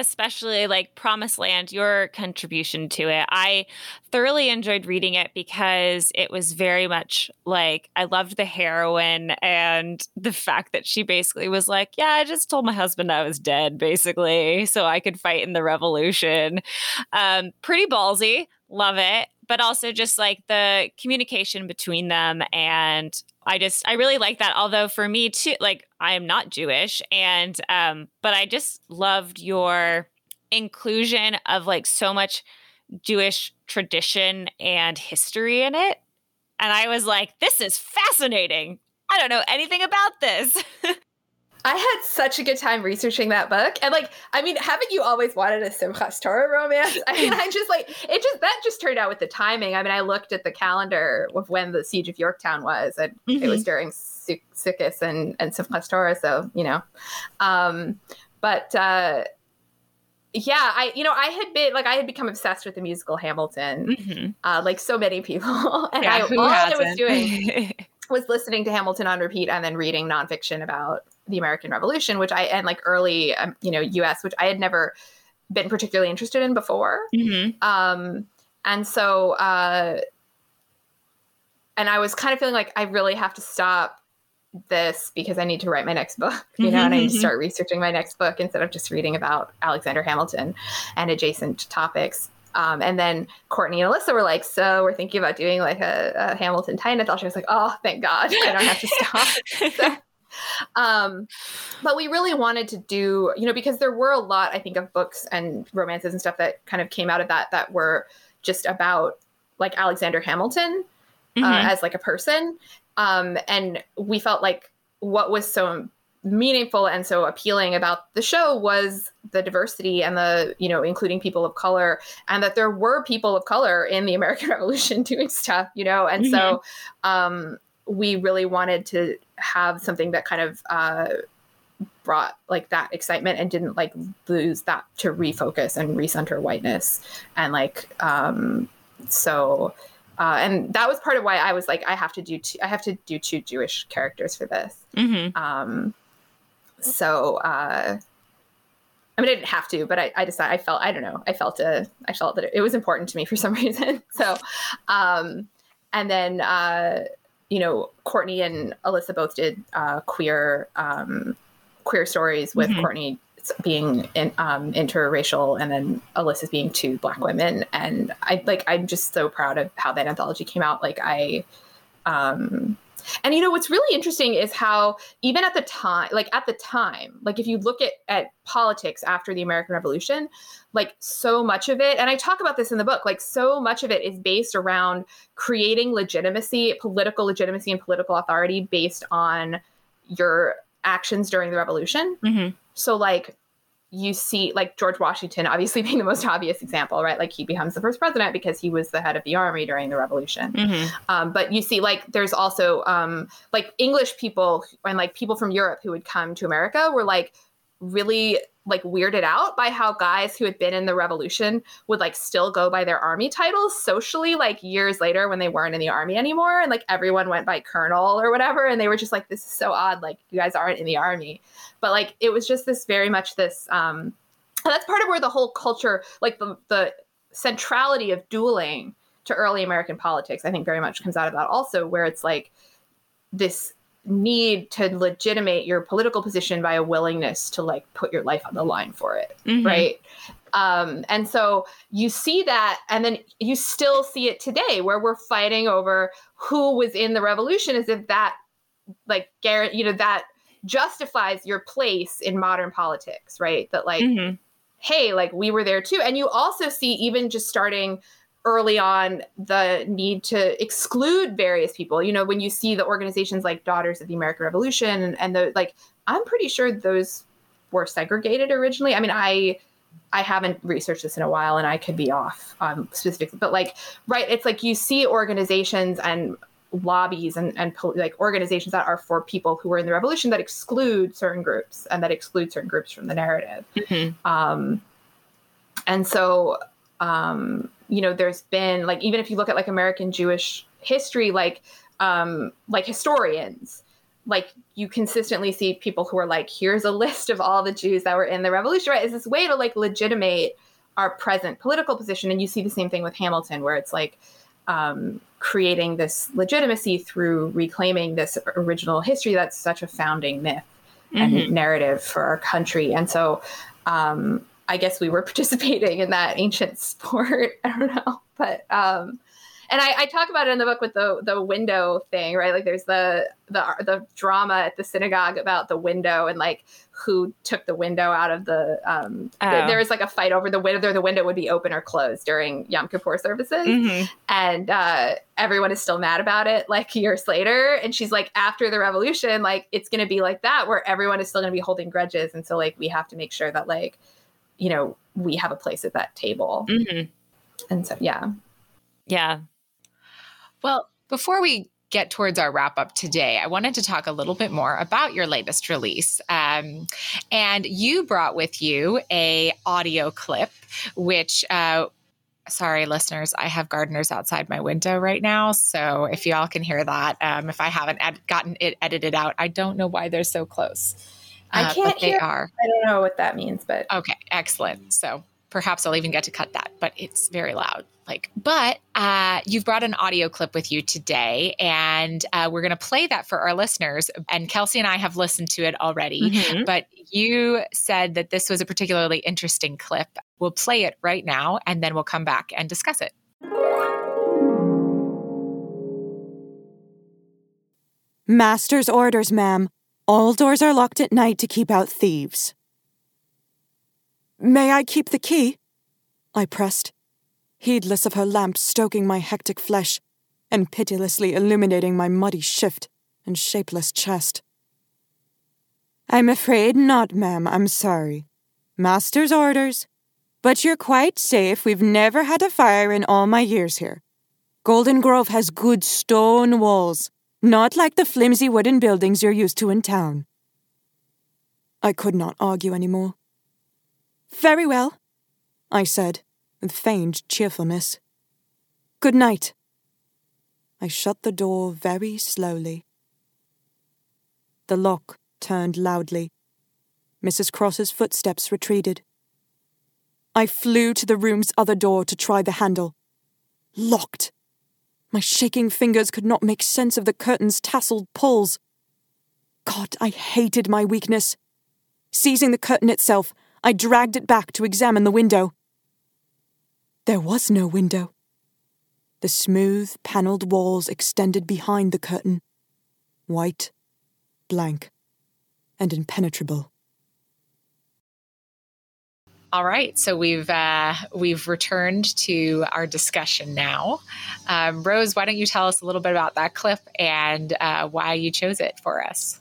especially like Promised Land, your contribution to it. I thoroughly enjoyed reading it because it was very much like I loved the heroine and the fact that she basically was like, Yeah, I just told my husband I was dead, basically, so I could fight in the revolution. Um, pretty ballsy, love it. But also just like the communication between them and I just I really like that. Although for me too, like I am not Jewish, and um, but I just loved your inclusion of like so much Jewish tradition and history in it. And I was like, this is fascinating. I don't know anything about this. I had such a good time researching that book. And like, I mean, haven't you always wanted a Simchas Torah romance? I mean, I just like it just that just turned out with the timing. I mean, I looked at the calendar of when the siege of Yorktown was, and mm-hmm. it was mm-hmm. during Sukkot and, and Simchas Torah. So, you know. Um, but uh yeah, I you know I had been like I had become obsessed with the musical Hamilton, mm-hmm. uh, like so many people, and yeah, I all hasn't? I was doing was listening to Hamilton on repeat and then reading nonfiction about the American Revolution, which I and like early, um, you know, U.S., which I had never been particularly interested in before. Mm-hmm. Um, and so, uh, and I was kind of feeling like I really have to stop this because I need to write my next book, you know, mm-hmm, and I need to mm-hmm. start researching my next book instead of just reading about Alexander Hamilton and adjacent topics. Um, and then Courtney and Alyssa were like, "So we're thinking about doing like a, a Hamilton tie-in." I thought she was like, "Oh, thank God, I don't have to stop." so, um, but we really wanted to do, you know, because there were a lot, I think, of books and romances and stuff that kind of came out of that that were just about like Alexander Hamilton uh, mm-hmm. uh, as like a person. Um, and we felt like what was so meaningful and so appealing about the show was the diversity and the you know including people of color and that there were people of color in the american revolution doing stuff you know and mm-hmm. so um we really wanted to have something that kind of uh brought like that excitement and didn't like lose that to refocus and recenter whiteness and like um so uh, and that was part of why I was like, I have to do two, I have to do two Jewish characters for this. Mm-hmm. Um, so uh, I mean, I didn't have to, but I, I decided I felt I don't know I felt a I felt that it was important to me for some reason. So, um, and then uh, you know Courtney and Alyssa both did uh, queer um, queer stories with mm-hmm. Courtney being in, um, interracial and then Alyssa being two black women, and I like I'm just so proud of how that anthology came out. Like I. Um, and you know what's really interesting is how even at the time, like at the time, like if you look at at politics after the American Revolution, like so much of it, and I talk about this in the book, like so much of it is based around creating legitimacy, political legitimacy, and political authority based on your actions during the revolution. Mm-hmm. So like you see like George Washington obviously being the most obvious example, right? Like he becomes the first president because he was the head of the army during the revolution. Mm-hmm. Um, but you see like there's also um, like English people and like people from Europe who would come to America were like really like weirded out by how guys who had been in the revolution would like still go by their army titles socially like years later when they weren't in the army anymore and like everyone went by colonel or whatever and they were just like this is so odd like you guys aren't in the army. But like it was just this very much this um that's part of where the whole culture like the the centrality of dueling to early american politics i think very much comes out of that also where it's like this need to legitimate your political position by a willingness to like put your life on the line for it mm-hmm. right um, and so you see that and then you still see it today where we're fighting over who was in the revolution as if that like you know that justifies your place in modern politics right that like mm-hmm. hey like we were there too and you also see even just starting early on the need to exclude various people. You know, when you see the organizations like Daughters of the American Revolution and, and the like, I'm pretty sure those were segregated originally. I mean, I I haven't researched this in a while, and I could be off um, specifically, but like, right? It's like you see organizations and lobbies and, and like organizations that are for people who were in the revolution that exclude certain groups and that exclude certain groups from the narrative. Mm-hmm. Um, and so um, you know, there's been like even if you look at like American Jewish history, like um, like historians, like you consistently see people who are like, here's a list of all the Jews that were in the revolution, right? It's this way to like legitimate our present political position. And you see the same thing with Hamilton, where it's like um, creating this legitimacy through reclaiming this original history that's such a founding myth mm-hmm. and narrative for our country. And so um, I guess we were participating in that ancient sport. I don't know, but um, and I, I, talk about it in the book with the the window thing, right? Like there's the the the drama at the synagogue about the window and like who took the window out of the um oh. the, there was like a fight over the window the window would be open or closed during Yom Kippur services mm-hmm. and uh everyone is still mad about it like years later and she's like after the revolution like it's going to be like that where everyone is still going to be holding grudges and so like we have to make sure that like you know, we have a place at that table. Mm-hmm. And so, yeah. Yeah. Well, before we get towards our wrap up today, I wanted to talk a little bit more about your latest release. Um, and you brought with you a audio clip, which uh, sorry listeners i have gardeners outside my window right now so if y'all can hear that um, if i haven't ed- gotten it edited out i don't know why they're so close I uh, can't. they hear, are. I don't know what that means, but okay, excellent. So perhaps I'll even get to cut that, but it's very loud. Like, but uh, you've brought an audio clip with you today, and uh, we're going to play that for our listeners. And Kelsey and I have listened to it already, mm-hmm. but you said that this was a particularly interesting clip. We'll play it right now, and then we'll come back and discuss it. Master's orders, ma'am. All doors are locked at night to keep out thieves. May I keep the key? I pressed, heedless of her lamp stoking my hectic flesh and pitilessly illuminating my muddy shift and shapeless chest. I'm afraid not, ma'am. I'm sorry. Master's orders. But you're quite safe. We've never had a fire in all my years here. Golden Grove has good stone walls, not like the flimsy wooden buildings you're used to in town. I could not argue any more. Very well, I said, with feigned cheerfulness. Good night. I shut the door very slowly. The lock turned loudly. Mrs. Cross's footsteps retreated. I flew to the room's other door to try the handle. Locked. My shaking fingers could not make sense of the curtain's tasseled pulls. God, I hated my weakness. Seizing the curtain itself, I dragged it back to examine the window. There was no window. The smooth, panelled walls extended behind the curtain, white, blank, and impenetrable. All right, so we've uh, we've returned to our discussion now. Um, Rose, why don't you tell us a little bit about that clip and uh, why you chose it for us?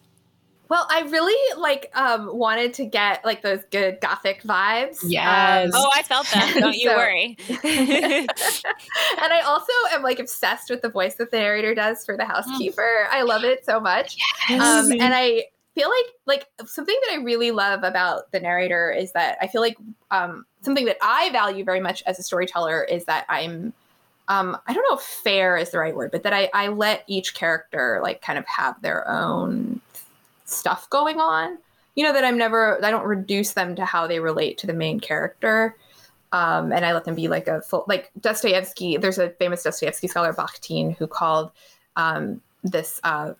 Well, I really like um wanted to get like those good gothic vibes. Yes. Um, Oh, I felt that. Don't you So- worry. and I also am like obsessed with the voice that the narrator does for the housekeeper. I love it so much. Um, and I feel like like something that I really love about the narrator is that I feel like um, something that I value very much as a storyteller is that I'm um, I don't know if fair is the right word, but that I, I let each character like kind of have their own stuff going on. You know that I'm never I don't reduce them to how they relate to the main character. Um, and I let them be like a full like Dostoevsky. There's a famous Dostoevsky scholar Bakhtin who called um, this uh,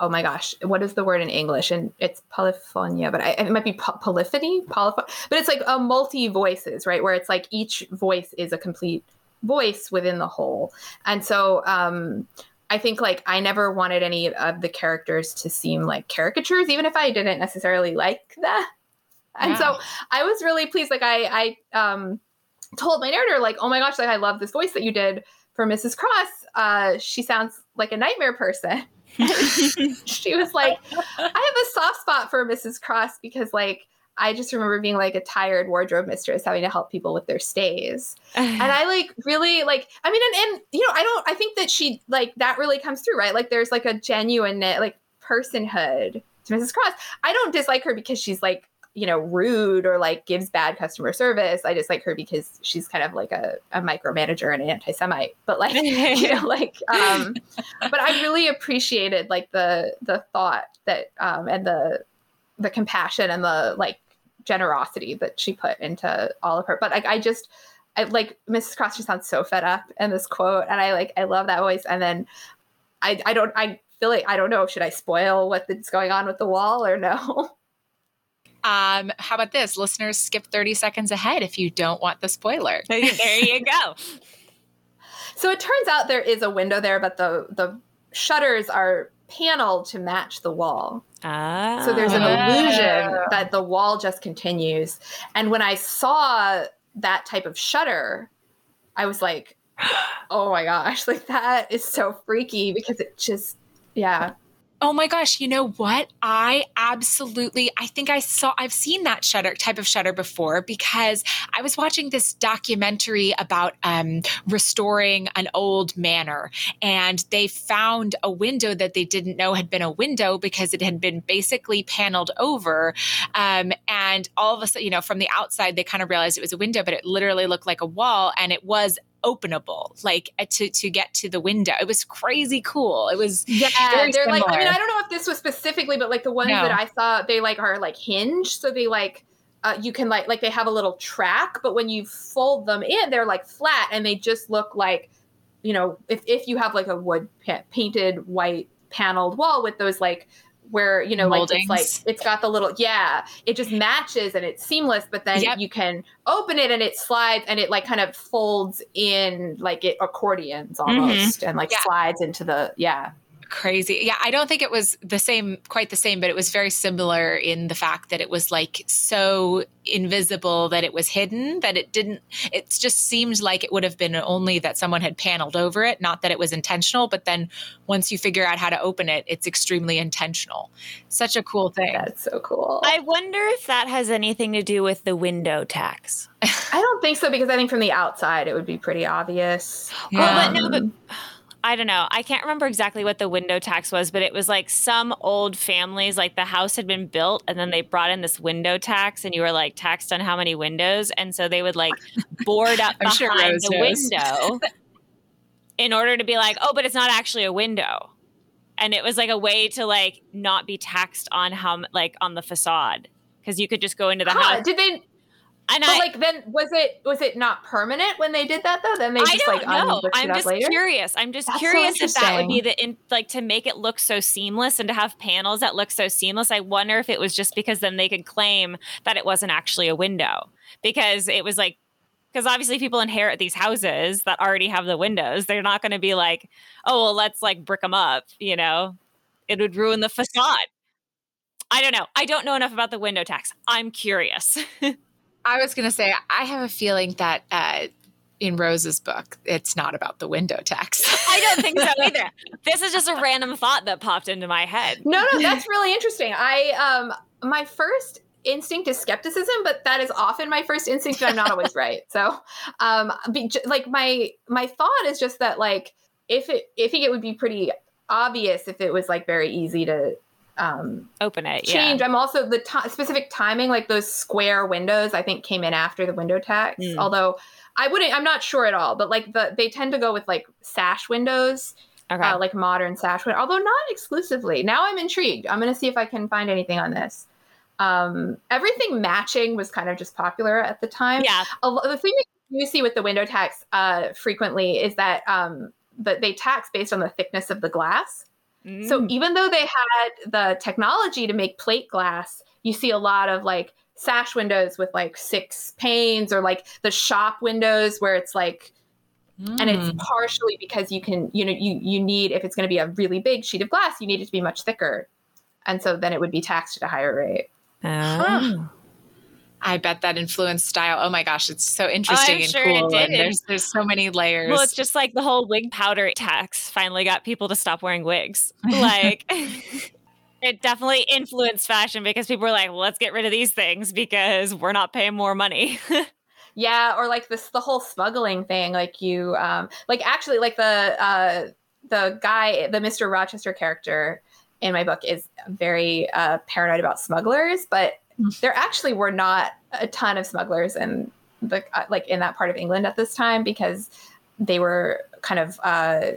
oh my gosh, what is the word in English? And it's polyphonia, but I, it might be po- polyphony, polyph- but it's like a multi voices, right? Where it's like each voice is a complete voice within the whole. And so um, I think like I never wanted any of the characters to seem like caricatures, even if I didn't necessarily like that. And so I was really pleased. Like I, I um, told my narrator, like, oh my gosh, like I love this voice that you did for Mrs. Cross. Uh, she sounds like a nightmare person. she was like, I have a soft spot for Mrs. Cross because like I just remember being like a tired wardrobe mistress having to help people with their stays. And I like really like I mean and, and you know, I don't I think that she like that really comes through, right? Like there's like a genuine like personhood to Mrs. Cross. I don't dislike her because she's like you know rude or like gives bad customer service i just like her because she's kind of like a, a micromanager and an anti-semite. But like you know like um but i really appreciated like the the thought that um and the the compassion and the like generosity that she put into all of her. But like i just i like mrs cross just sounds so fed up in this quote and i like i love that voice. And then i i don't i feel like i don't know should i spoil what's going on with the wall or no Um, how about this? Listeners, skip 30 seconds ahead if you don't want the spoiler. there you go. So it turns out there is a window there, but the the shutters are paneled to match the wall. Ah. So there's an illusion that the wall just continues. And when I saw that type of shutter, I was like, "Oh my gosh, like that is so freaky because it just yeah. Oh my gosh, you know what? I absolutely I think I saw I've seen that shutter type of shutter before because I was watching this documentary about um restoring an old manor and they found a window that they didn't know had been a window because it had been basically paneled over um and all of a sudden you know from the outside they kind of realized it was a window but it literally looked like a wall and it was openable like uh, to to get to the window it was crazy cool it was Yeah, Very they're like. I mean. I don't know if this was specifically, but like the ones No. that I saw, they like are like hinge, so they like uh, you can like like they have a little track, but when you fold them in, they're like flat, and they just look like you know if if you have like a wood pa- painted white paneled wall with those like where you know like it's like it's got the little yeah it just matches and it's seamless but then Yep. you can open it and it slides and it like kind of folds in like it accordions mm-hmm. almost and like Yeah. slides into the yeah crazy. Yeah, I don't think it was the same, quite the same, but it was very similar in the fact that it was like so invisible that it was hidden that it didn't, it just seemed like it would have been only that someone had paneled over it, not that it was intentional. But then once you figure out how to open it, it's extremely intentional. Such a cool thing. That's so cool. I wonder if that has anything to do with the window tax. I don't think so because I think from the outside it would be pretty obvious. Well, oh, but no, but um, I don't know. I can't remember exactly what the window tax was, but it was like some old families, like the house had been built and then they brought in this window tax and you were like taxed on how many windows. And so they would like board up I'm sure behind the knows. window in order to be like, oh, but it's not actually a window. And it was like a way to like not be taxed on how like on the facade because you could just go into the Huh, house. did they? And But I, like, then was it was it not permanent when they did that though? Then they I just don't like know. I'm just later. curious. I'm just That's so curious if that would be the in, like to make it look so seamless and to have panels that look so seamless. I wonder if it was just because then they could claim that it wasn't actually a window because it was like because obviously people inherit these houses that already have the windows. They're not going to be like, oh well, let's like brick them up. You know, it would ruin the facade. I don't know. I don't know enough about the window tax. I'm curious. I was going to say, I have a feeling that uh, in Rose's book, it's not about the window tax. I don't think so either. This is just a random thought that popped into my head. No, no, that's really interesting. I um my first instinct is skepticism, but that is often my first instinct, and I'm not always right. So, um, be, j- like my my thought is just that like if it if it would be pretty obvious if it was like very easy to um Open it. change. I'm also the ti specific timing, like those square windows, I think came in after the window tax. Mm. Although I wouldn't, I'm not sure at all, but like the they tend to go with like sash windows Okay. uh, like modern sash window, although not exclusively. Now I'm intrigued. I'm going to see if I can find anything on this. Um, everything matching was kind of just popular at the time. yeah. A the thing that you see with the window tax uh, frequently is that um, that they tax based on the thickness of the glass. So Mm. even though they had the technology to make plate glass, you see a lot of like sash windows with like six panes or like the shop windows where it's like and it's Mm. partially because you can you know you you need if it's going to be a really big sheet of glass you need it to be much thicker and so then it would be taxed at a higher rate Oh. I bet that influenced style. Oh my gosh, it's so interesting I'm and sure it cool. And there's there's so many layers. Well, it's just like the whole wig powder tax finally got people to stop wearing wigs. Like, it definitely influenced fashion because people were like, well, let's get rid of these things because we're not paying more money. yeah or like this the whole smuggling thing like you um like actually like the uh the guy the mr rochester character in my book is very uh paranoid about smugglers but there actually were not a ton of smugglers in the uh, like in that part of england at this time because they were kind of uh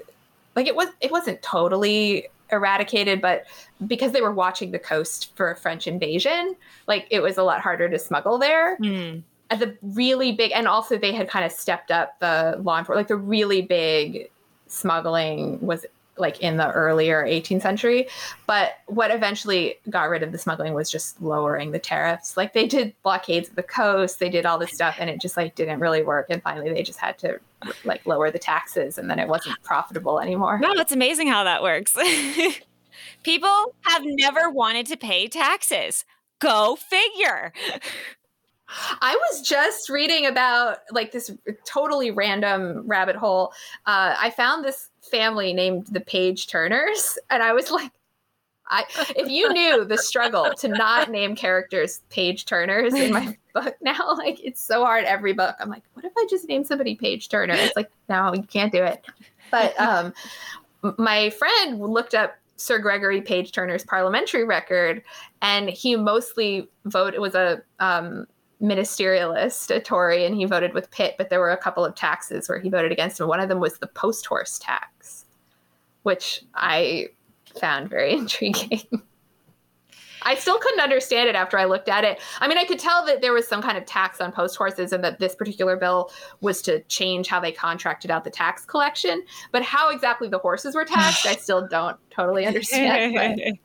like it was it wasn't totally eradicated but because they were watching the coast for a french invasion like it was a lot harder to smuggle there. At the really big and also they had kind of stepped up the law enforcement like the really big smuggling was like in the earlier 18th century but what eventually got rid of the smuggling was just lowering the tariffs like they did blockades of the coast they did all this stuff and it just like didn't really work and finally they just had to like lower the taxes and then it wasn't profitable anymore No, it's amazing how that works. people have never wanted to pay taxes. Go figure. I was just reading about like this totally random rabbit hole. Uh, I found this family named the Page Turners, and I was like, I if you knew the struggle to not name characters Page Turners in my book now, like it's so hard every book. I'm like, what if I just name somebody Page Turner? It's like, no, you can't do it. But um, my friend looked up Sir Gregory Page Turner's parliamentary record, and he mostly voted was a um, ministerialist, a Tory, and he voted with Pitt. But there were a couple of taxes where he voted against him. One of them was the post horse tax, which I found very intriguing. I still couldn't understand it after I looked at it. I mean, I could tell that there was some kind of tax on post horses and that this particular bill was to change how they contracted out the tax collection. But how exactly the horses were taxed, I still don't totally understand.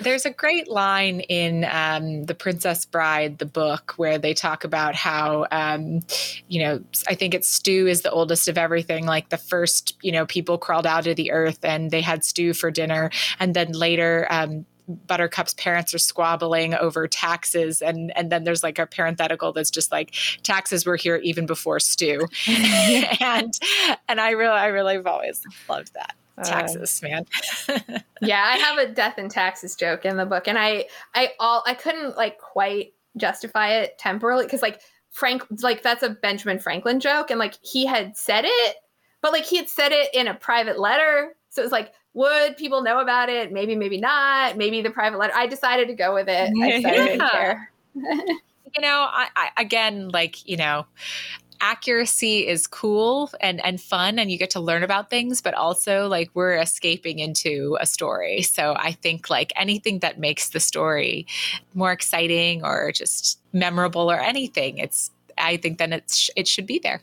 There's a great line in um, The Princess Bride, the book, where they talk about how, um, you know, I think it's stew is the oldest of everything. Like the first, you know, people crawled out of the earth and they had stew for dinner. And then later, um, Buttercup's parents are squabbling over taxes, and and then there's like a parenthetical that's just like taxes were here even before stew, and and I really I really have always loved that Um, taxes, man. yeah, I have a death and taxes joke in the book, and I I all I couldn't like quite justify it temporarily because like Frank like that's a Benjamin Franklin joke, and like he had said it, but like he had said it in a private letter, so it was like would people know about it? Maybe, maybe not. Maybe the private letter. I decided to go with it. I decided yeah. you know, I, I again like you know accuracy is cool and and fun and you get to learn about things but also like we're escaping into a story so i think like anything that makes the story more exciting or just memorable or anything it's I think then it's it should be there.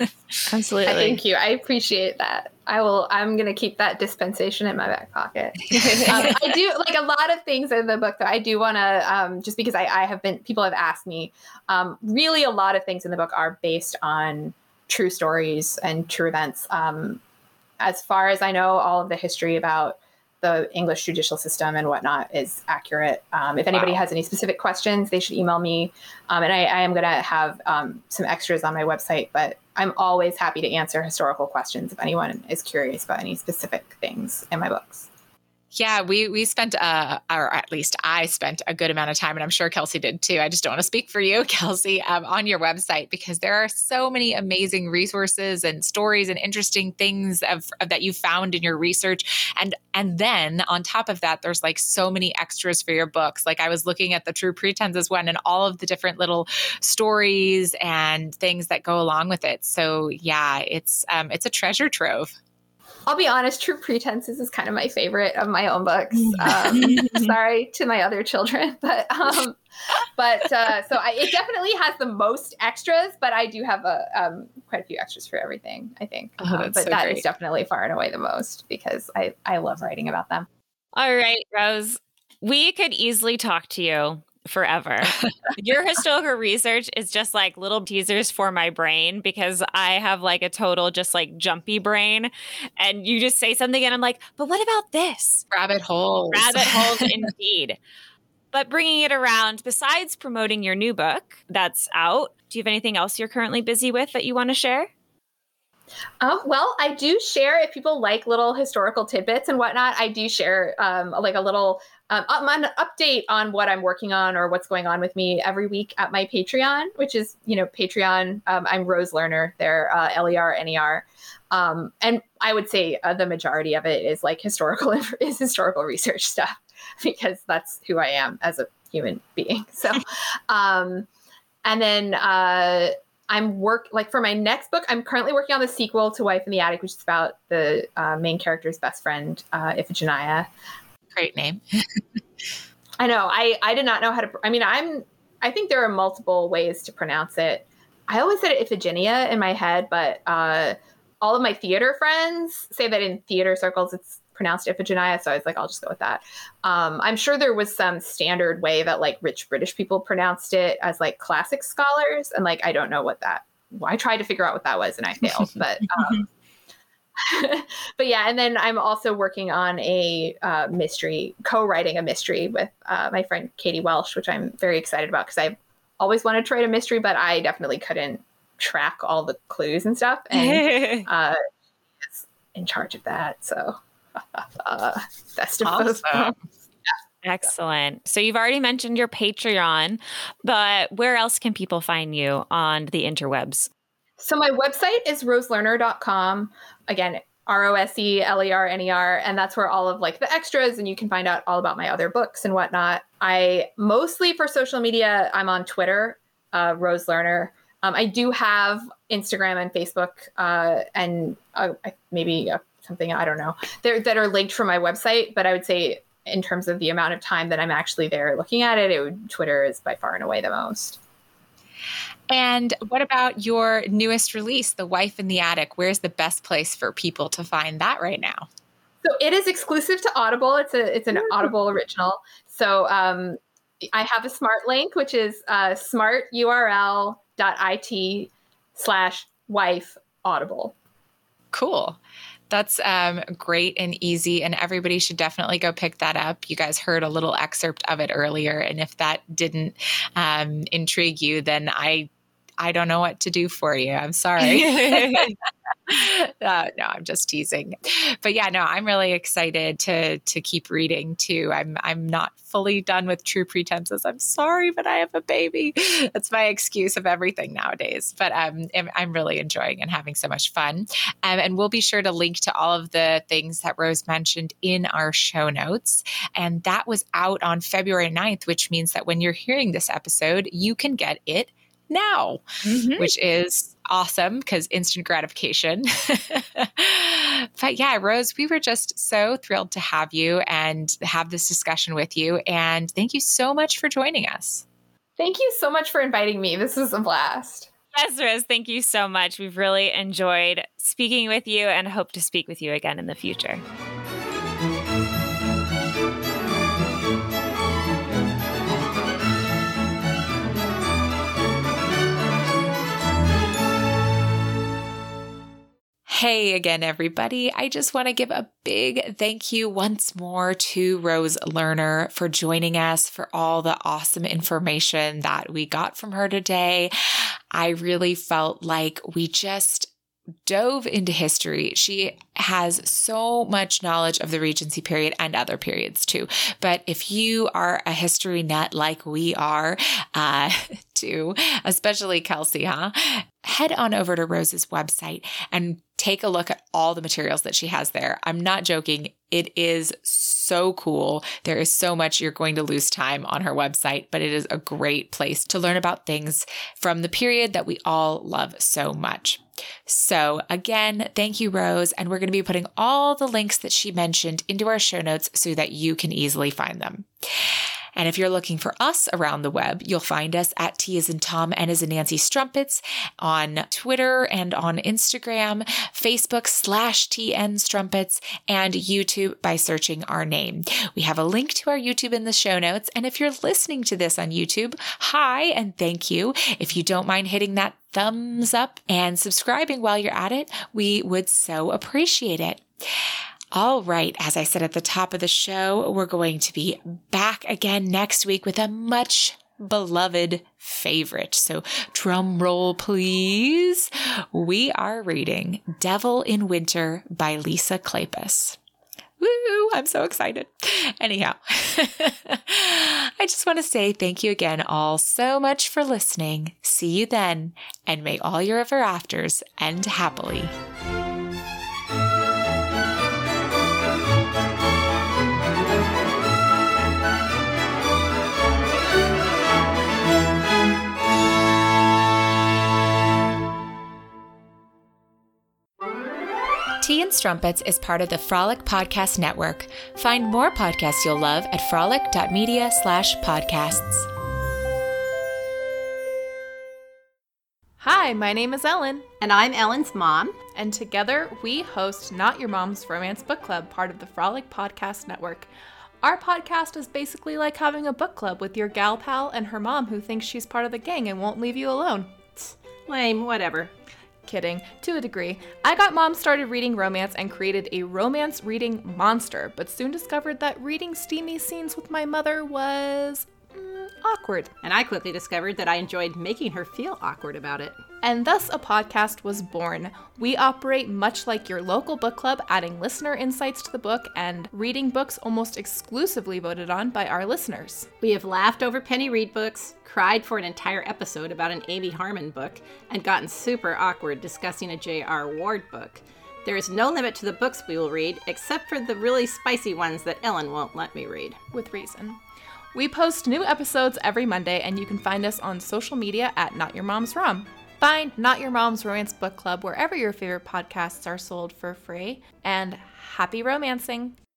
Absolutely. Thank you. I appreciate that. I will. I'm going to keep that dispensation in my back pocket. um, I do like a lot of things in the book, though. I do want to um, just because I, I, have been people have asked me. Um, really, a lot of things in the book are based on true stories and true events. Um, as far as I know, all of the history about the English judicial system and whatnot is accurate. Um, if anybody wow. has any specific questions, they should email me. Um, and I, I am going to have um, some extras on my website, but I'm always happy to answer historical questions if anyone is curious about any specific things in my books. Yeah, we we spent, uh, or at least I spent a good amount of time, and I'm sure Kelsey did too. I just don't want to speak for you, Kelsey, um, on your website because there are so many amazing resources and stories and interesting things of, of, that you found in your research, and and then on top of that, there's like so many extras for your books. Like I was looking at the True Pretenses one and all of the different little stories and things that go along with it. So yeah, it's um, it's a treasure trove. I'll be honest, True Pretenses is kind of my favorite of my own books. Um, sorry to my other children, but um, but uh, so I, it definitely has the most extras, but I do have a um, quite a few extras for everything. I think, oh, um, but so that great. is definitely far and away the most because I I love writing about them. All right, Rose, we could easily talk to you forever. Your historical research is just like little teasers for my brain because I have like a total just like jumpy brain. And you just say something and I'm like, but what about this? Rabbit holes. Rabbit holes indeed. But bringing it around, besides promoting your new book that's out, do you have anything else you're currently busy with that you want to share? Um, well, I do share if people like little historical tidbits and whatnot. I do share um, like a little um, an update on what I'm working on or what's going on with me every week at my Patreon, which is you know Patreon. Um, I'm Rose Lerner. There, uh, L E R N E R, um, and I would say uh, the majority of it is like historical is historical research stuff because that's who I am as a human being. So, um, and then. Uh, I'm work like for my next book. I'm currently working on the sequel to Wife in the Attic, which is about the uh, main character's best friend, uh, Iphigenia. Great name. I know. I I did not know how to. I mean, I'm. I think there are multiple ways to pronounce it. I always said Iphigenia in my head, but uh, all of my theater friends say that in theater circles it's pronounced Iphigenia, so I was like, I'll just go with that. Um, I'm sure there was some standard way that like rich British people pronounced it as like classic scholars, and like I don't know what that. I tried to figure out what that was and I failed, but. Um, but yeah, and then I'm also working on a uh, mystery, co-writing a mystery with uh, my friend Katie Welsh, which I'm very excited about because I've always wanted to write a mystery, but I definitely couldn't track all the clues and stuff, and uh, in charge of that. So uh, best of awesome. both Excellent. So you've already mentioned your Patreon, but where else can people find you on the interwebs? So my website is roselerner.com. Again, R O S E L E R N E R. And that's where all of like the extras and you can find out all about my other books and whatnot. I mostly for social media, I'm on Twitter, uh, Rose Lerner. Um, I do have Instagram and Facebook uh, and uh, maybe a something I don't know there that are linked from my website. But I would say in terms of the amount of time that I'm actually there looking at it, it would, Twitter is by far and away the most. And what about your newest release, The Wife in the Attic? Where's the best place for people to find that right now? So it is exclusive to Audible. It's a it's an Audible original. So um, I have a smart link, which is uh, smarturl.it slash wife audible. Cool. That's um, great and easy, and everybody should definitely go pick that up. You guys heard a little excerpt of it earlier, and if that didn't um, intrigue you, then I I don't know what to do for you. I'm sorry. uh, no, I'm just teasing. But yeah, no, I'm really excited to to keep reading too. I'm I'm not fully done with True Pretenses. I'm sorry, but I have a baby. That's my excuse of everything nowadays. But um, I'm really enjoying and having so much fun. Um, and we'll be sure to link to all of the things that Rose mentioned in our show notes. And that was out on February 9th, which means that when you're hearing this episode, you can get it now, mm-hmm. which is awesome because instant gratification. but yeah, Rose, we were just so thrilled to have you and have this discussion with you. And thank you so much for joining us. Thank you so much for inviting me. This was a blast. Yes, Rose, thank you so much. We've really enjoyed speaking with you and hope to speak with you again in the future. Hey again, everybody. I just want to give a big thank you once more to Rose Lerner for joining us for all the awesome information that we got from her today. I really felt like we just dove into history. She has so much knowledge of the Regency period and other periods too. But if you are a history nut like we are, uh, too, especially Kelsey, huh? Head on over to Rose's website and take a look at all the materials that she has there. I'm not joking. It is so cool. There is so much you're going to lose time on her website, but it is a great place to learn about things from the period that we all love so much. So, again, thank you, Rose. And we're going to be putting all the links that she mentioned into our show notes so that you can easily find them. And if you're looking for us around the web, you'll find us at T is in Tom and as in Nancy Strumpets on Twitter and on Instagram, Facebook slash TN Strumpets, and YouTube by searching our name. We have a link to our YouTube in the show notes. And if you're listening to this on YouTube, hi and thank you. If you don't mind hitting that thumbs up and subscribing while you're at it, we would so appreciate it. All right, as I said at the top of the show, we're going to be back again next week with a much beloved favorite. So, drum roll, please. We are reading Devil in Winter by Lisa Kleypas. Woo! I'm so excited. Anyhow, I just want to say thank you again, all, so much for listening. See you then, and may all your ever afters end happily. Tea and Strumpets is part of the Frolic Podcast Network. Find more podcasts you'll love at frolic.media slash podcasts. Hi, my name is Ellen. And I'm Ellen's mom. And together we host Not Your Mom's Romance Book Club, part of the Frolic Podcast Network. Our podcast is basically like having a book club with your gal pal and her mom who thinks she's part of the gang and won't leave you alone. Lame, whatever. Kidding, to a degree. I got mom started reading romance and created a romance reading monster, but soon discovered that reading steamy scenes with my mother was awkward. And I quickly discovered that I enjoyed making her feel awkward about it and thus a podcast was born. We operate much like your local book club, adding listener insights to the book and reading books almost exclusively voted on by our listeners. We have laughed over Penny Reid books, cried for an entire episode about an Amy Harmon book, and gotten super awkward discussing a J.R. Ward book. There is no limit to the books we will read, except for the really spicy ones that Ellen won't let me read. With reason. We post new episodes every Monday, and you can find us on social media at Not Your Mom's Rom. Find Not Your Mom's Romance Book Club wherever your favorite podcasts are sold for free. And happy romancing!